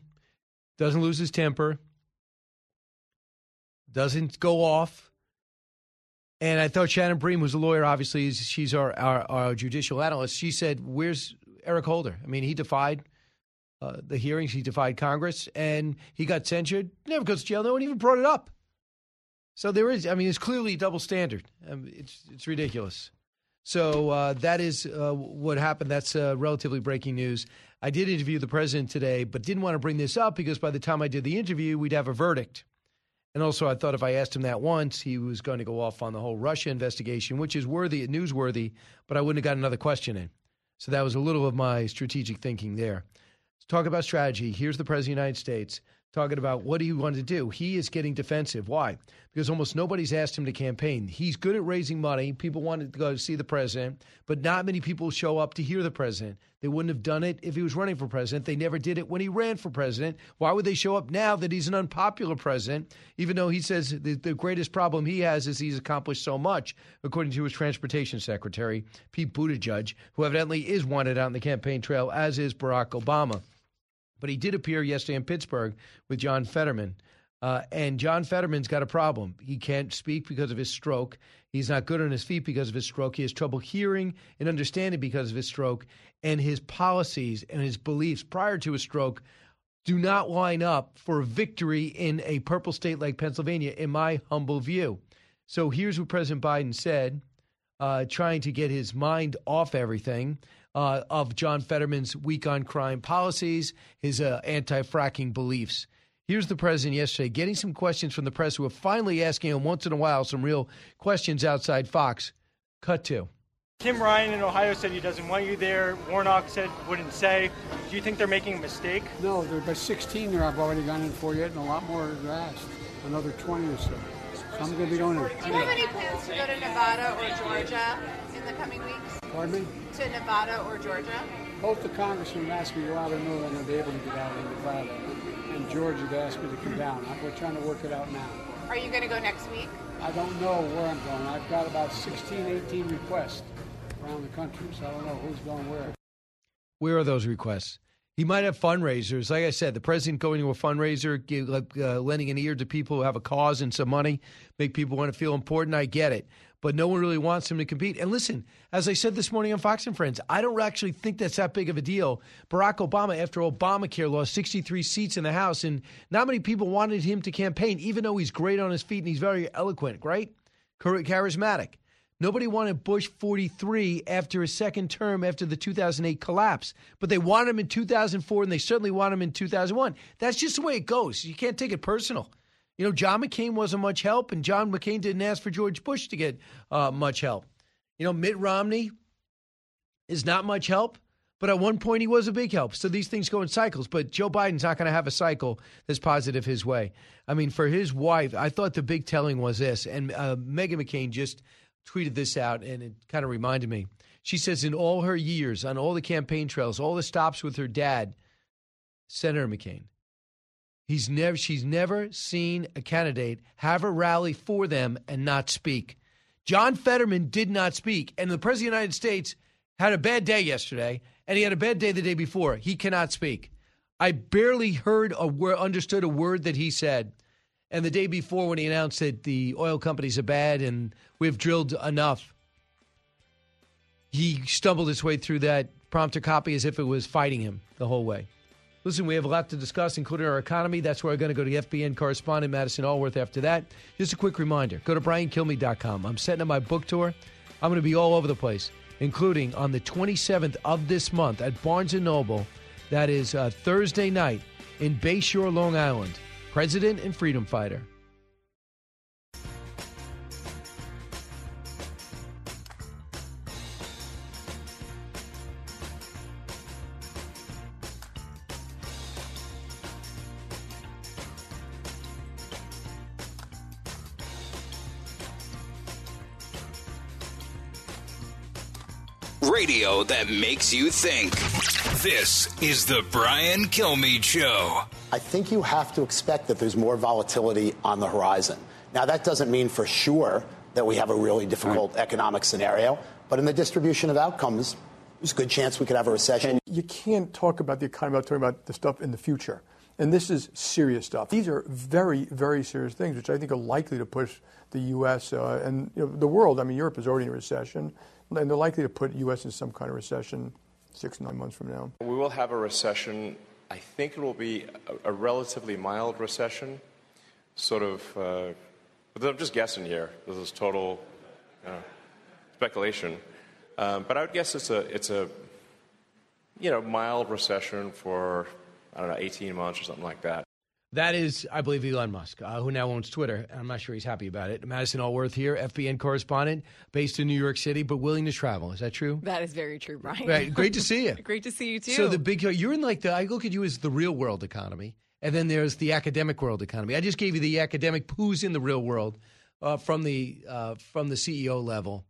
doesn't lose his temper, doesn't go off. And I thought Shannon Bream, who's a lawyer, obviously, she's our, our, our judicial analyst. She said, Where's Eric Holder? I mean, he defied uh, the hearings, he defied Congress, and he got censured. Never goes to jail. No one even brought it up. So there is, I mean, it's clearly a double standard. It's it's ridiculous. So uh, that is uh, what happened. That's uh, relatively breaking news. I did interview the president today, but didn't want to bring this up because by the time I did the interview, we'd have a verdict. And also, I thought if I asked him that once, he was going to go off on the whole Russia investigation, which is worthy, newsworthy, but I wouldn't have got another question in. So that was a little of my strategic thinking there. Let's talk about strategy. Here's the president of the United States talking about what he wanted to do. He is getting defensive. Why? Because almost nobody's asked him to campaign. He's good at raising money. People wanted to go see the president, but not many people show up to hear the president. They wouldn't have done it if he was running for president. They never did it when he ran for president. Why would they show up now that he's an unpopular president, even though he says the, the greatest problem he has is he's accomplished so much, according to his transportation secretary, Pete Buttigieg, who evidently is wanted out in the campaign trail, as is Barack Obama. But he did appear yesterday in Pittsburgh with John Fetterman. Uh, and John Fetterman's got a problem. He can't speak because of his stroke. He's not good on his feet because of his stroke. He has trouble hearing and understanding because of his stroke. And his policies and his beliefs prior to his stroke do not line up for victory in a purple state like Pennsylvania, in my humble view. So here's what President Biden said, uh, trying to get his mind off everything uh, of John Fetterman's weak on crime policies, his uh, anti fracking beliefs. Here's the president yesterday getting some questions from the press who are finally asking him once in a while some real questions outside Fox. Cut to. Tim Ryan in Ohio said he doesn't want you there. Warnock said wouldn't say. Do you think they're making a mistake? No, there are 16 there I've already gone in for yet, and a lot more are asked. Another 20 or so. So I'm going to be going in. Do you have any plans to go to Nevada or Georgia in the coming weeks? Pardon me? To Nevada or Georgia? Both the congressmen asked me whether I know I'm going to be able to get out in Nevada, and Georgia asked me to come down. We're trying to work it out now. Are you going to go next week? I don't know where I'm going. I've got about 16, 18 requests around the country, so I don't know who's going where. Where are those requests? He might have fundraisers. Like I said, the president going to a fundraiser, give, uh, lending an ear to people who have a cause and some money, make people want to feel important. I get it but no one really wants him to compete. And listen, as I said this morning on Fox and Friends, I don't actually think that's that big of a deal. Barack Obama, after Obamacare, lost 63 seats in the House, and not many people wanted him to campaign, even though he's great on his feet and he's very eloquent, right? Charismatic. Nobody wanted Bush 43 after his second term after the 2008 collapse, but they wanted him in 2004 and they certainly want him in 2001. That's just the way it goes. You can't take it personal. You know, John McCain wasn't much help, and John McCain didn't ask for George Bush to get uh, much help. You know, Mitt Romney is not much help, but at one point he was a big help. So these things go in cycles. But Joe Biden's not going to have a cycle that's positive his way. I mean, for his wife, I thought the big telling was this, and uh, Meghan McCain just tweeted this out, and it kind of reminded me. She says, in all her years, on all the campaign trails, all the stops with her dad, Senator McCain, He's never, she's never seen a candidate have a rally for them and not speak. John Fetterman did not speak, and the President of the United States had a bad day yesterday, and he had a bad day the day before. He cannot speak. I barely heard or understood a word that he said. And the day before, when he announced that the oil companies are bad and we've drilled enough, he stumbled his way through that prompter copy as if it was fighting him the whole way. Listen, we have a lot to discuss, including our economy. That's where we're going to go to FBN correspondent, Madison Alworth after that. Just a quick reminder go to briankilmeade.com. I'm setting up my book tour. I'm going to be all over the place, including on the 27th of this month at Barnes & Noble. That is uh, Thursday night in Bayshore, Long Island. President and Freedom Fighter. radio that makes you think. This is the Brian Kilmeade Show. I think you have to expect that there's more volatility on the horizon. Now, that doesn't mean for sure that we have a really difficult right. economic scenario, but in the distribution of outcomes, there's a good chance we could have a recession. You can't talk about the economy without talking about the stuff in the future. And this is serious stuff. These are very, very serious things, which I think are likely to push the U.S. Uh, and you know, the world. I mean, Europe is already in a recession and they're likely to put U.S. in some kind of recession six, nine months from now. We will have a recession. I think it will be a, a relatively mild recession, sort of uh, I'm just guessing here. This is total you know, speculation. Um, but I would guess it's a it's a you know mild recession for I don't know 18 months or something like that. That is, I believe, Elon Musk, uh, who now owns Twitter. I'm not sure he's happy about it. Madison Alworth here, FBN correspondent, based in New York City, but willing to travel. Is that true? That is very true, Brian. Right. Great to see you. Great to see you too. So the big, you're in like the. I look at you as the real world economy, and then there's the academic world economy. I just gave you the academic who's in the real world uh, from the uh, from the CEO level.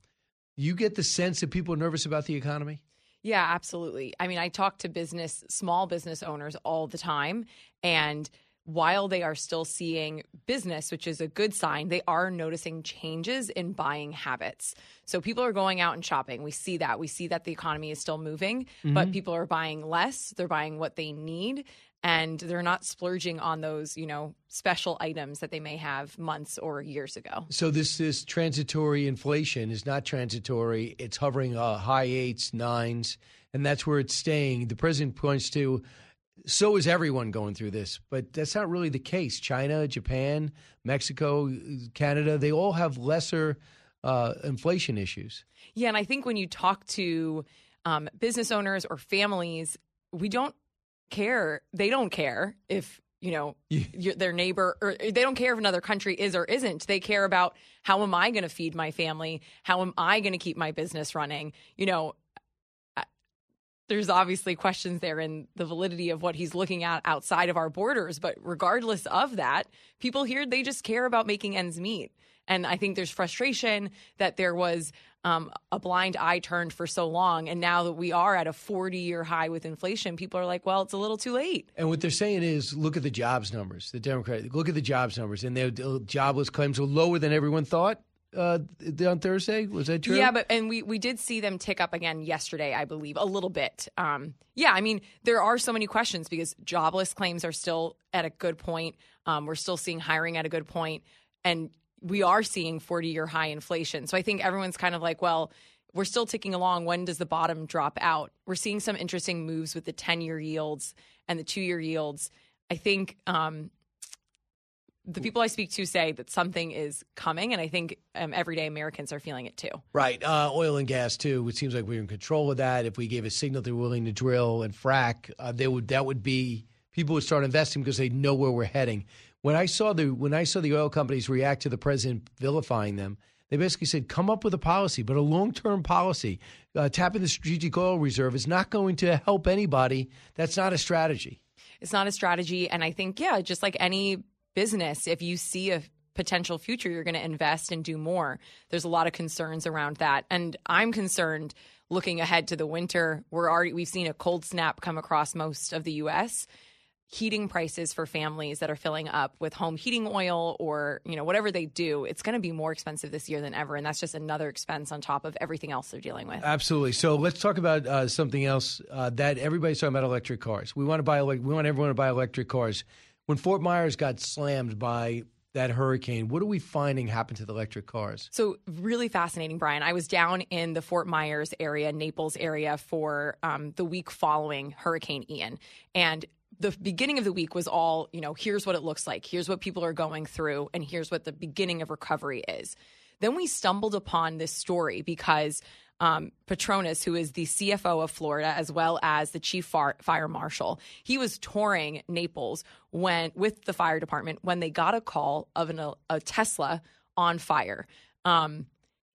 You get the sense that people are nervous about the economy. Yeah, absolutely. I mean, I talk to business, small business owners all the time, and while they are still seeing business, which is a good sign, they are noticing changes in buying habits. So people are going out and shopping. We see that. We see that the economy is still moving, but Mhm. people are buying less. They're buying what they need. And they're not splurging on those, you know, special items that they may have months or years ago. So this this transitory inflation is not transitory. It's hovering uh, high eights, nines, and that's where it's staying. The president points to. So is everyone going through this, but that's not really the case. China, Japan, Mexico, Canada, they all have lesser uh, inflation issues. Yeah, and I think when you talk to um, business owners or families, we don't care. They don't care if you know your, their neighbor, or they don't care if another country is or isn't. They care about how am I going to feed my family? How am I going to keep my business running? You know. There's obviously questions there in the validity of what he's looking at outside of our borders, but regardless of that, people here they just care about making ends meet. And I think there's frustration that there was um, a blind eye turned for so long. And now that we are at a 40 year high with inflation, people are like, well, it's a little too late. And what they're saying is, look at the jobs numbers. The Democrats, look at the jobs numbers, and their jobless claims are lower than everyone thought uh, on Thursday. Was that true? Yeah, but and we we did see them tick up again yesterday, I believe, a little bit. Um, yeah, I mean, there are so many questions because jobless claims are still at a good point. Um, we're still seeing hiring at a good point, and we are seeing 40 year high inflation. So I think everyone's kind of like, well, we're still ticking along. When does the bottom drop out? We're seeing some interesting moves with the 10 year yields and the two year yields. I think um, the people I speak to say that something is coming, and I think um, everyday Americans are feeling it too. Right. Uh, oil and gas too. It seems like we're in control of that. If we gave a signal they're willing to drill and frack, uh, they would. That would be people would start investing because they know where we're heading. When I saw the when I saw the oil companies react to the president vilifying them, they basically said, "Come up with a policy, but a long term policy. Uh, tapping the strategic oil reserve is not going to help anybody. That's not a strategy." It's not a strategy. And I think, yeah, just like any business, if you see a potential future, you're going to invest and do more. There's a lot of concerns around that. And I'm concerned looking ahead to the winter. We're already, we've seen a cold snap come across most of the US. Heating prices for families that are filling up with home heating oil or, you know, whatever they do, it's going to be more expensive this year than ever. And that's just another expense on top of everything else they're dealing with. Absolutely. So let's talk about uh, something else uh, that everybody's talking about: electric cars. We want to buy. We want everyone to buy electric cars. When Fort Myers got slammed by that hurricane, what are we finding happened to the electric cars? So really fascinating, Brian. I was down in the Fort Myers area, Naples area, for um, the week following Hurricane Ian, and the beginning of the week was all, you know, here's what it looks like, here's what people are going through, and here's what the beginning of recovery is. Then we stumbled upon this story because um, Patronis, who is the CFO of Florida as well as the chief fire, fire marshal, he was touring Naples when with the fire department when they got a call of an, a Tesla on fire. Um,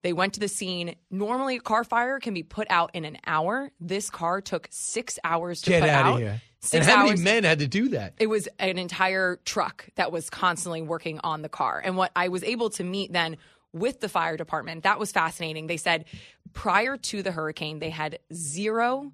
they went to the scene. Normally, a car fire can be put out in an hour. This car took six hours to Get put out here! Six and how hours. many men had to do that? It was an entire truck that was constantly working on the car. And what I was able to meet then with the fire department, that was fascinating. They said prior to the hurricane, they had zero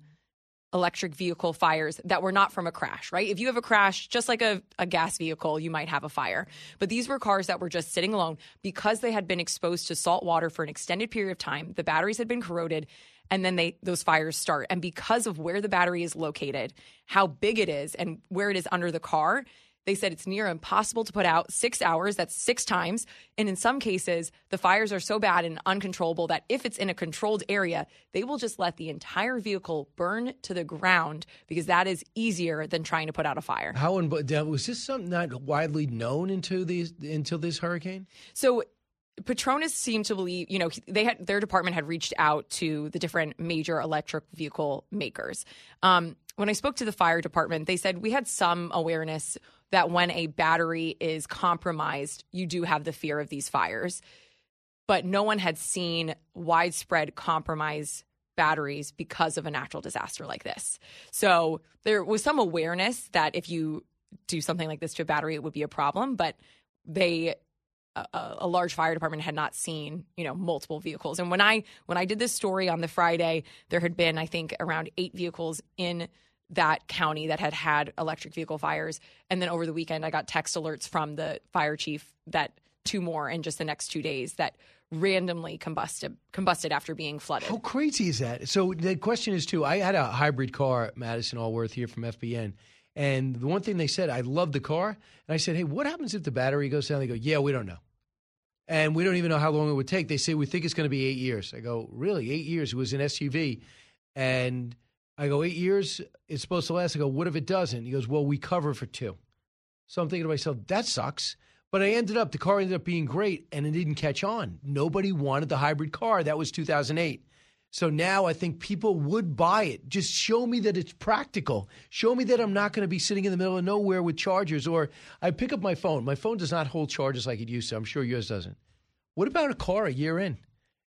electric vehicle fires that were not from a crash, right? If you have a crash, just like a, a gas vehicle, you might have a fire. But these were cars that were just sitting alone because they had been exposed to salt water for an extended period of time. The batteries had been corroded and then they those fires start. And because of where the battery is located, how big it is and where it is under the car, They said it's near impossible to put out six hours. That's six times. And in some cases, the fires are so bad and uncontrollable that if it's in a controlled area, they will just let the entire vehicle burn to the ground because that is easier than trying to put out a fire. How was this something not widely known until these until this hurricane? So Patronis seemed to believe, you know, they had their department had reached out to the different major electric vehicle makers. Um, when I spoke to the fire department, they said we had some awareness that when a battery is compromised, you do have the fear of these fires, but no one had seen widespread compromise batteries because of a natural disaster like this. So there was some awareness that if you do something like this to a battery, it would be a problem, but they a, a, large fire department had not seen you know multiple vehicles and when i when i did this story on the friday there had been i think around eight vehicles in that county that had had electric vehicle fires and then over the weekend i got text alerts from the fire chief that two more in just the next two days that randomly combusted combusted after being flooded how crazy is that so the question is too i had a hybrid car madison alworth here from fbn and the one thing they said, I love the car. And I said, hey, what happens if the battery goes down? They go, yeah, we don't know. And we don't even know how long it would take. They say, we think it's going to be eight years. I go, really? Eight years? It was an SUV. And I go, eight years? It's supposed to last. I go, what if it doesn't? He goes, well, we cover for two. So I'm thinking to myself, that sucks. But I ended up, the car ended up being great and it didn't catch on. Nobody wanted the hybrid car. That was 2008. So now I think people would buy it. Just show me that it's practical. Show me that I'm not going to be sitting in the middle of nowhere with chargers. Or I pick up my phone. My phone does not hold charges like it used to. I'm sure yours doesn't. What about a car a year in?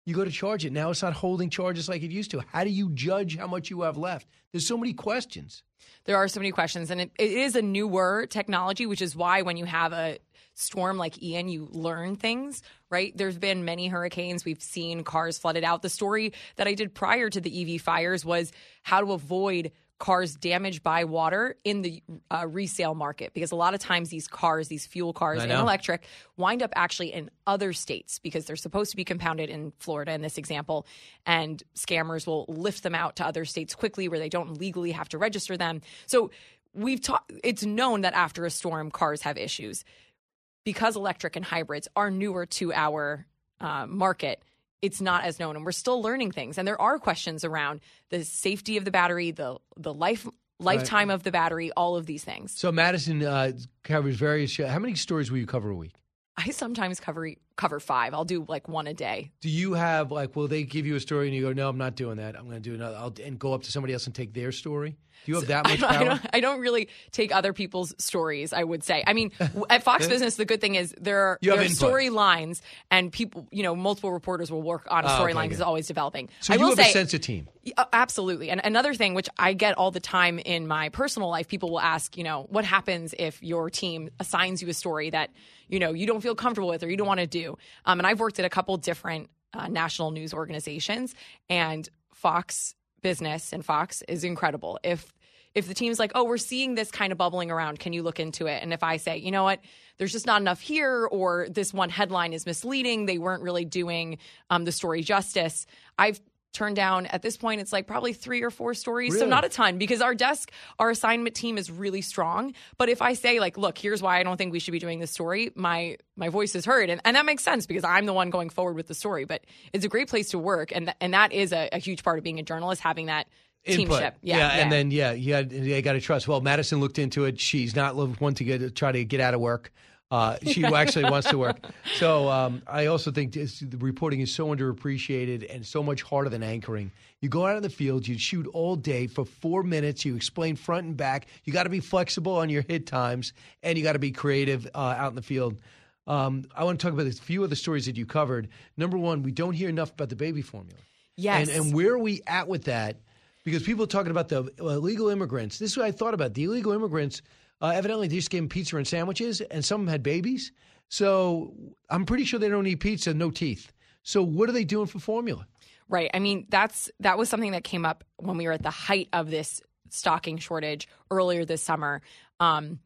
You go to charge it. Now it's not holding charges like it used to. How do you judge how much you have left? There's so many questions. There are so many questions. And it, it is a newer technology, which is why when you have a storm like Ian, you learn things, right? There's been many hurricanes. We've seen cars flooded out. The story that I did prior to the EV fires was how to avoid cars damaged by water in the uh, resale market because a lot of times these cars, these fuel cars and electric, wind up actually in other states because they're supposed to be compounded in Florida in this example, and scammers will lift them out to other states quickly where they don't legally have to register them. So we've taught. It's known that after a storm, cars have issues because electric and hybrids are newer to our uh, market, it's not as known, and we're still learning things. And there are questions around the safety of the battery, the the life lifetime right. of the battery, all of these things. So Madison uh, covers various. How many stories will you cover a week? I sometimes cover cover five. I'll do like one a day. Do you have like? Will they give you a story and you go, "No, I'm not doing that. I'm going to do another." I'll, and go up to somebody else and take their story. Do you have that much I power? I don't, I don't, really take other people's stories. I would say. I mean, at Fox Business, the good thing is there are, are storylines, and people, you know, multiple reporters will work on a storyline because oh, okay, it's always developing. So I you will have say, a sense of team. Uh, absolutely. And another thing, which I get all the time in my personal life, people will ask, you know, what happens if your team assigns you a story that you know you don't feel comfortable with or you don't want to do? Um, and I've worked at a couple different uh, national news organizations, and Fox Business and Fox is incredible. If if the team's like, oh, we're seeing this kind of bubbling around, can you look into it? And if I say, you know what, there's just not enough here, or this one headline is misleading, they weren't really doing um, the story justice, I've turned down at this point it's like probably three or four stories really? so not a ton because our desk our assignment team is really strong but if i say like look here's why i don't think we should be doing this story my my voice is heard and, and that makes sense because i'm the one going forward with the story but it's a great place to work and th- and that is a, a huge part of being a journalist having that Input. teamship. Yeah, Yeah, and then yeah, you got you got to trust. Well, Madison looked into it. She's not one to get try to get out of work. Uh, she actually wants to work. So um, I also think this, the reporting is so underappreciated and so much harder than anchoring. You go out in the field, you shoot all day for four minutes, you explain front and back. You got to be flexible on your hit times, and you got to be creative uh, out in the field. Um, I want to talk about a few of the stories that you covered. Number one, we don't hear enough about the baby formula. Yes. And, and where are we at with that? Because people are talking about the illegal immigrants. This is what I thought about. The illegal immigrants, uh, evidently, they just gave them pizza and sandwiches, and some of them had babies. So I'm pretty sure they don't eat pizza, no teeth. So what are they doing for formula? Right. I mean, that's that was something that came up when we were at the height of this stocking shortage earlier this summer. Um,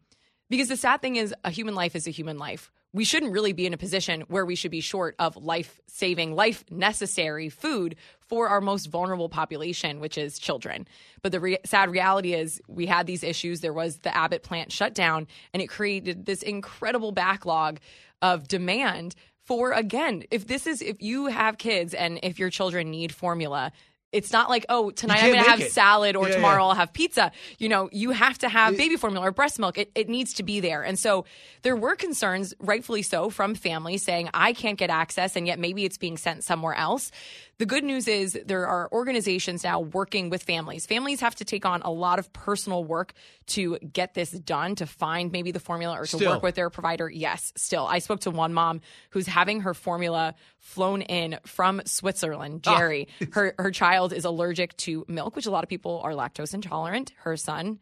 because the sad thing is, a human life is a human life. We shouldn't really be in a position where we should be short of life saving, life necessary food for our most vulnerable population, which is children. But the re- sad reality is, we had these issues. There was the Abbott plant shut down, and it created this incredible backlog of demand for, again, if this is, if you have kids and if your children need formula, it's not like, oh, tonight I'm going to have it. salad or Yeah, tomorrow yeah. I'll have pizza. You know, you have to have baby formula or breast milk. It, it needs to be there. And so there were concerns, rightfully so, from families saying, I can't get access, and yet maybe it's being sent somewhere else. The good news is there are organizations now working with families. Families have to take on a lot of personal work to get this done, to find maybe the formula or to Still. work with their provider. Yes, still. I spoke to one mom who's having her formula flown in from Switzerland, Ah. Jerry. her her child is allergic to milk, which a lot of people are lactose intolerant. Her son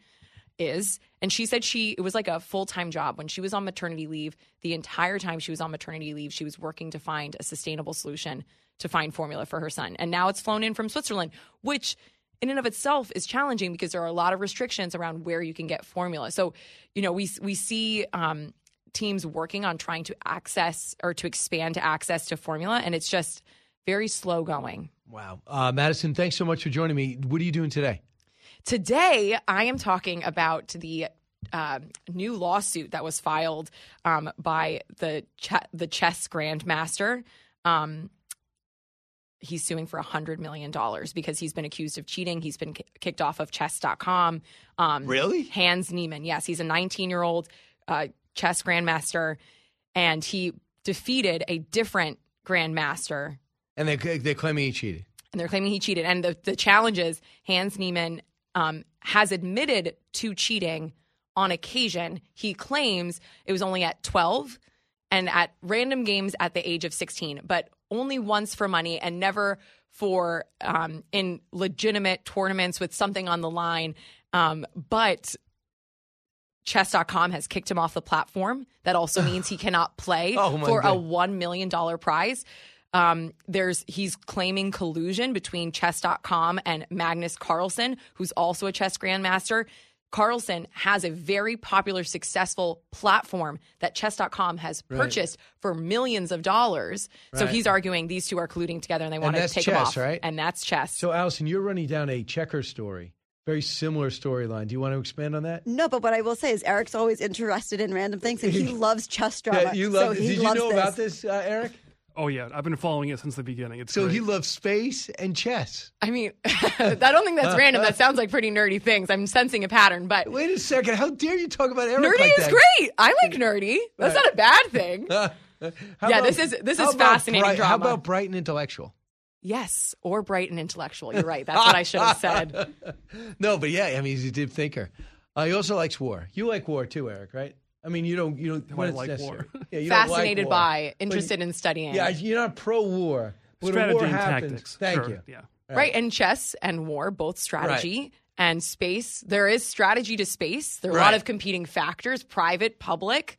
is. And she said she it was like a full-time job when she was on maternity leave. The entire time she was on maternity leave, she was working to find a sustainable solution to find formula for her son. And now it's flown in from Switzerland, which in and of itself is challenging because there are a lot of restrictions around where you can get formula. So, you know, we we see um, teams working on trying to access or to expand access to formula, and it's just very slow going. Wow. Uh, Madison, thanks so much for joining me. What are you doing today? Today, I am talking about the um, new lawsuit that was filed um, by the ch- the chess grandmaster. Um, he's suing for $100 million because he's been accused of cheating. He's been ki- kicked off of chess.com. Um, Really? Hans Niemann. Yes, he's a 19 year old uh, chess grandmaster, and he defeated a different grandmaster And they, they're claiming he cheated. and they're claiming he cheated. And the, the challenge is Hans Niemann um, has admitted to cheating on occasion. He claims it was only at 12 and at random games at the age of 16, but only once for money and never for um, in legitimate tournaments with something on the line. Um, but chess.com has kicked him off the platform. That also means he cannot play Oh, for a $1 million prize. Um, there's he's claiming collusion between chess.com and Magnus Carlsen, who's also a chess grandmaster. Carlsen has a very popular, successful platform that chess.com has Right. purchased for millions of dollars. So he's arguing these two are colluding together and they And want to take him chess, off. right? And that's chess. So, Allison, you're running down a checker story. Very similar storyline. Do you want to expand on that? No, but what I will say is Eric's always interested in random things, and he loves chess drama. Yeah, you love. so he did you know this. about this, uh, Eric? Oh yeah, I've been following it since the beginning. It's So great. he loves space and chess. I mean, I don't think that's uh, random. Uh, that sounds like pretty nerdy things. I'm sensing a pattern, but Wait a second. How dare you talk about Eric nerdy like is that? great. I like nerdy. That's not a bad thing. Uh, yeah, about- this is- this is fascinating bright- How about bright and intellectual? Yes, or bright and intellectual. You're right. That's what I should have said. no, but yeah, I mean, he's a deep thinker. Uh, he also likes war. You like war too, Eric, right? I mean, you don't. You don't. Do when I it's like necessary. war? Yeah, you don't like Fascinated war. by, But interested in studying. Yeah, you're not pro-war. When a Strategy war and happens, tactics. Thank Sure, you. yeah. Right. And chess and war, both strategy and space. There is strategy to space. There are a lot of competing factors, private, public.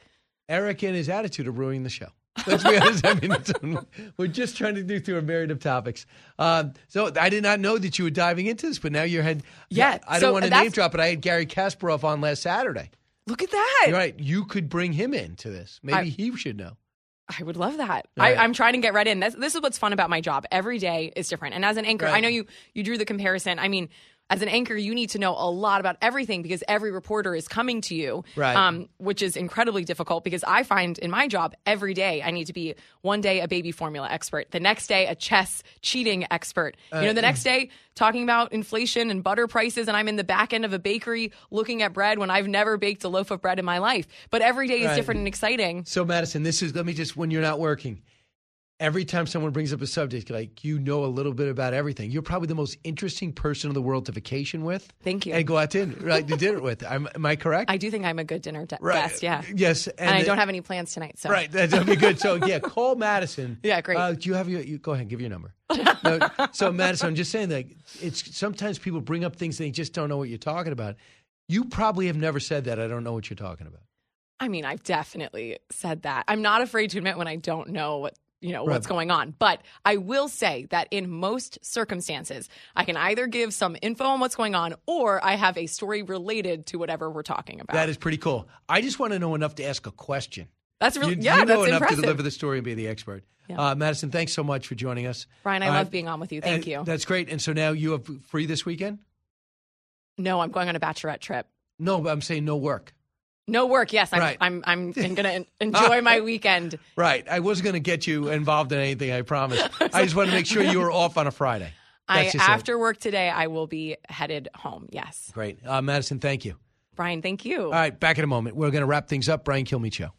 Eric and his attitude are ruining the show. Let's be honest. I mean, we're just trying to do through a myriad of topics. Uh, so I did not know that you were diving into this, but now you're head. Yeah, I don't want to name drop, but I had Garry Kasparov on last Saturday. Look at that. You're right. You could bring him into this. Maybe I- he should know. I would love that. Right. I, I'm trying to get right in. This, this is what's fun about my job. Every day is different. And as an anchor, Right. I know you you drew the comparison. I mean, as an anchor, you need to know a lot about everything because every reporter is coming to you, Right. um, which is incredibly difficult because I find in my job every day I need to be one day a baby formula expert, the next day a chess cheating expert, you know, Uh, the next day talking about inflation and butter prices, and I'm in the back end of a bakery looking at bread when I've never baked a loaf of bread in my life. But every day is Right. different and exciting. So, Madison, this is, let me just, when you're not working, every time someone brings up a subject, like you know a little bit about everything, you're probably the most interesting person in the world to vacation with. Thank you. And go out to dinner, right, to dinner with. I'm, am I correct? I do think I'm a good dinner de- Right. guest, yeah. Yes. And, I the- don't have any plans tonight, so Right, that- that'd be good. So yeah, call Madison. Yeah, great. Uh, do you have your? You, go ahead, give your number. No, so Madison, I'm just saying that it's sometimes people bring up things they just don't know what you're talking about. You probably have never said that. I don't know what you're talking about. I mean, I've definitely said that. I'm not afraid to admit when I don't know what you know Right. what's going on, but I will say that in most circumstances, I can either give some info on what's going on, or I have a story related to whatever we're talking about. That is pretty cool. I just want to know enough to ask a question. That's really you, yeah, you know that's enough impressive. to deliver the story and be the expert. Yeah. Uh, Madison, thanks so much for joining us. Brian, I Uh, love being on with you. Thank you. That's great. And so now you have free this weekend? No, I'm going on a bachelorette trip. No, but I'm saying no work. No work. Yes, I'm. Right. I'm. I'm, going to enjoy my weekend. Right. I wasn't going to get you involved in anything. I promise. I just want to make sure you were off on a Friday. I That's just it. after work today, I will be headed home. Yes, Great. Uh, Madison, thank you. Brian. Thank you. All right, back in a moment. We're going to wrap things up. Brian Kilmeade Show.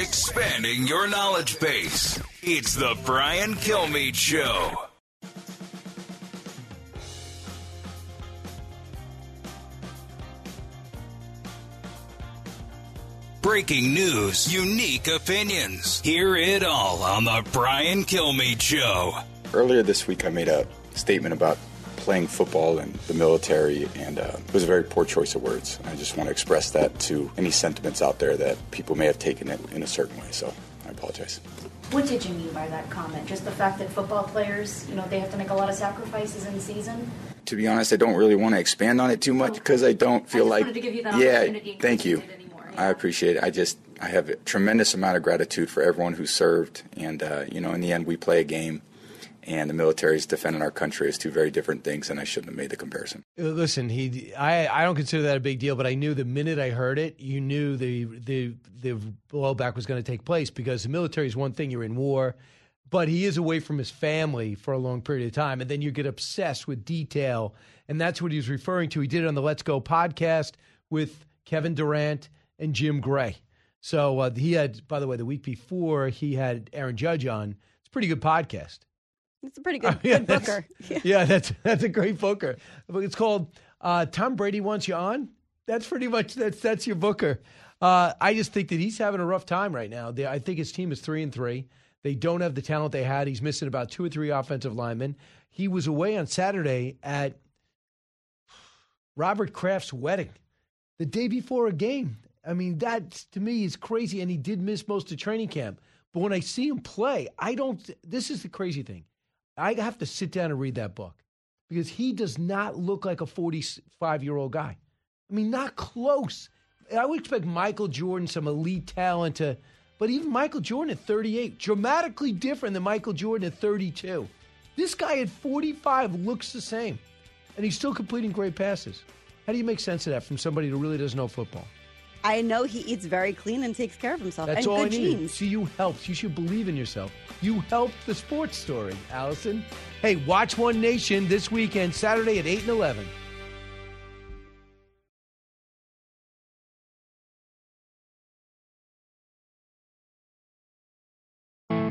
Expanding your knowledge base. It's the Brian Kilmeade Show. Breaking news, unique opinions. Hear it all on the Brian Kilmeade Show. Earlier this week, I made a statement about playing football and the military, and uh, it was a very poor choice of words. I just want to express that to any sentiments out there that people may have taken it in a certain way. So I apologize. What did you mean by that comment? Just the fact that football players, you know, they have to make a lot of sacrifices in season? To be honest, I don't really want to expand on it too much because I don't feel just like. wanted to give you that yeah, opportunity in thank you you. I appreciate it. I just I have a tremendous amount of gratitude for everyone who served, and uh, you know, in the end, we play a game, and the military is defending our country is two very different things, and I shouldn't have made the comparison. Uh, Listen, he, I, I don't consider that a big deal, but I knew the minute I heard it, you knew the the the blowback was going to take place because the military is one thing, you're in war, but he is away from his family for a long period of time, and then you get obsessed with detail, and that's what he was referring to. He did it on the Let's Go podcast with Kevin Durant and Jim Gray. So uh, he had, by the way, the week before he had Aaron Judge on. It's a pretty good podcast. It's a pretty good, Yeah, good booker. Yeah, that's that's a great booker. But It's called uh, Tom Brady wants you on. That's pretty much that's that's your booker. Uh, I just think that he's having a rough time right now. They, I think his team is three and three. They don't have the talent they had. He's missing about two or three offensive linemen. He was away on Saturday at Robert Kraft's wedding, the day before a game. I mean, that to me is crazy. And he did miss most of training camp. But when I see him play, I don't. This is the crazy thing. I have to sit down and read that book because he does not look like a 45 year old guy. I mean, not close. I would expect Michael Jordan, some elite talent to, but even Michael Jordan at 38, dramatically different than Michael Jordan at 32. This guy at 45 looks the same, and he's still completing great passes. How do you make sense of that from somebody who really doesn't know football? I know he eats very clean and takes care of himself. That's and all good I need. genes. See, you helped. You should believe in yourself. You helped the sports story, Allison. Hey, watch One Nation this weekend, Saturday at 8 and 11.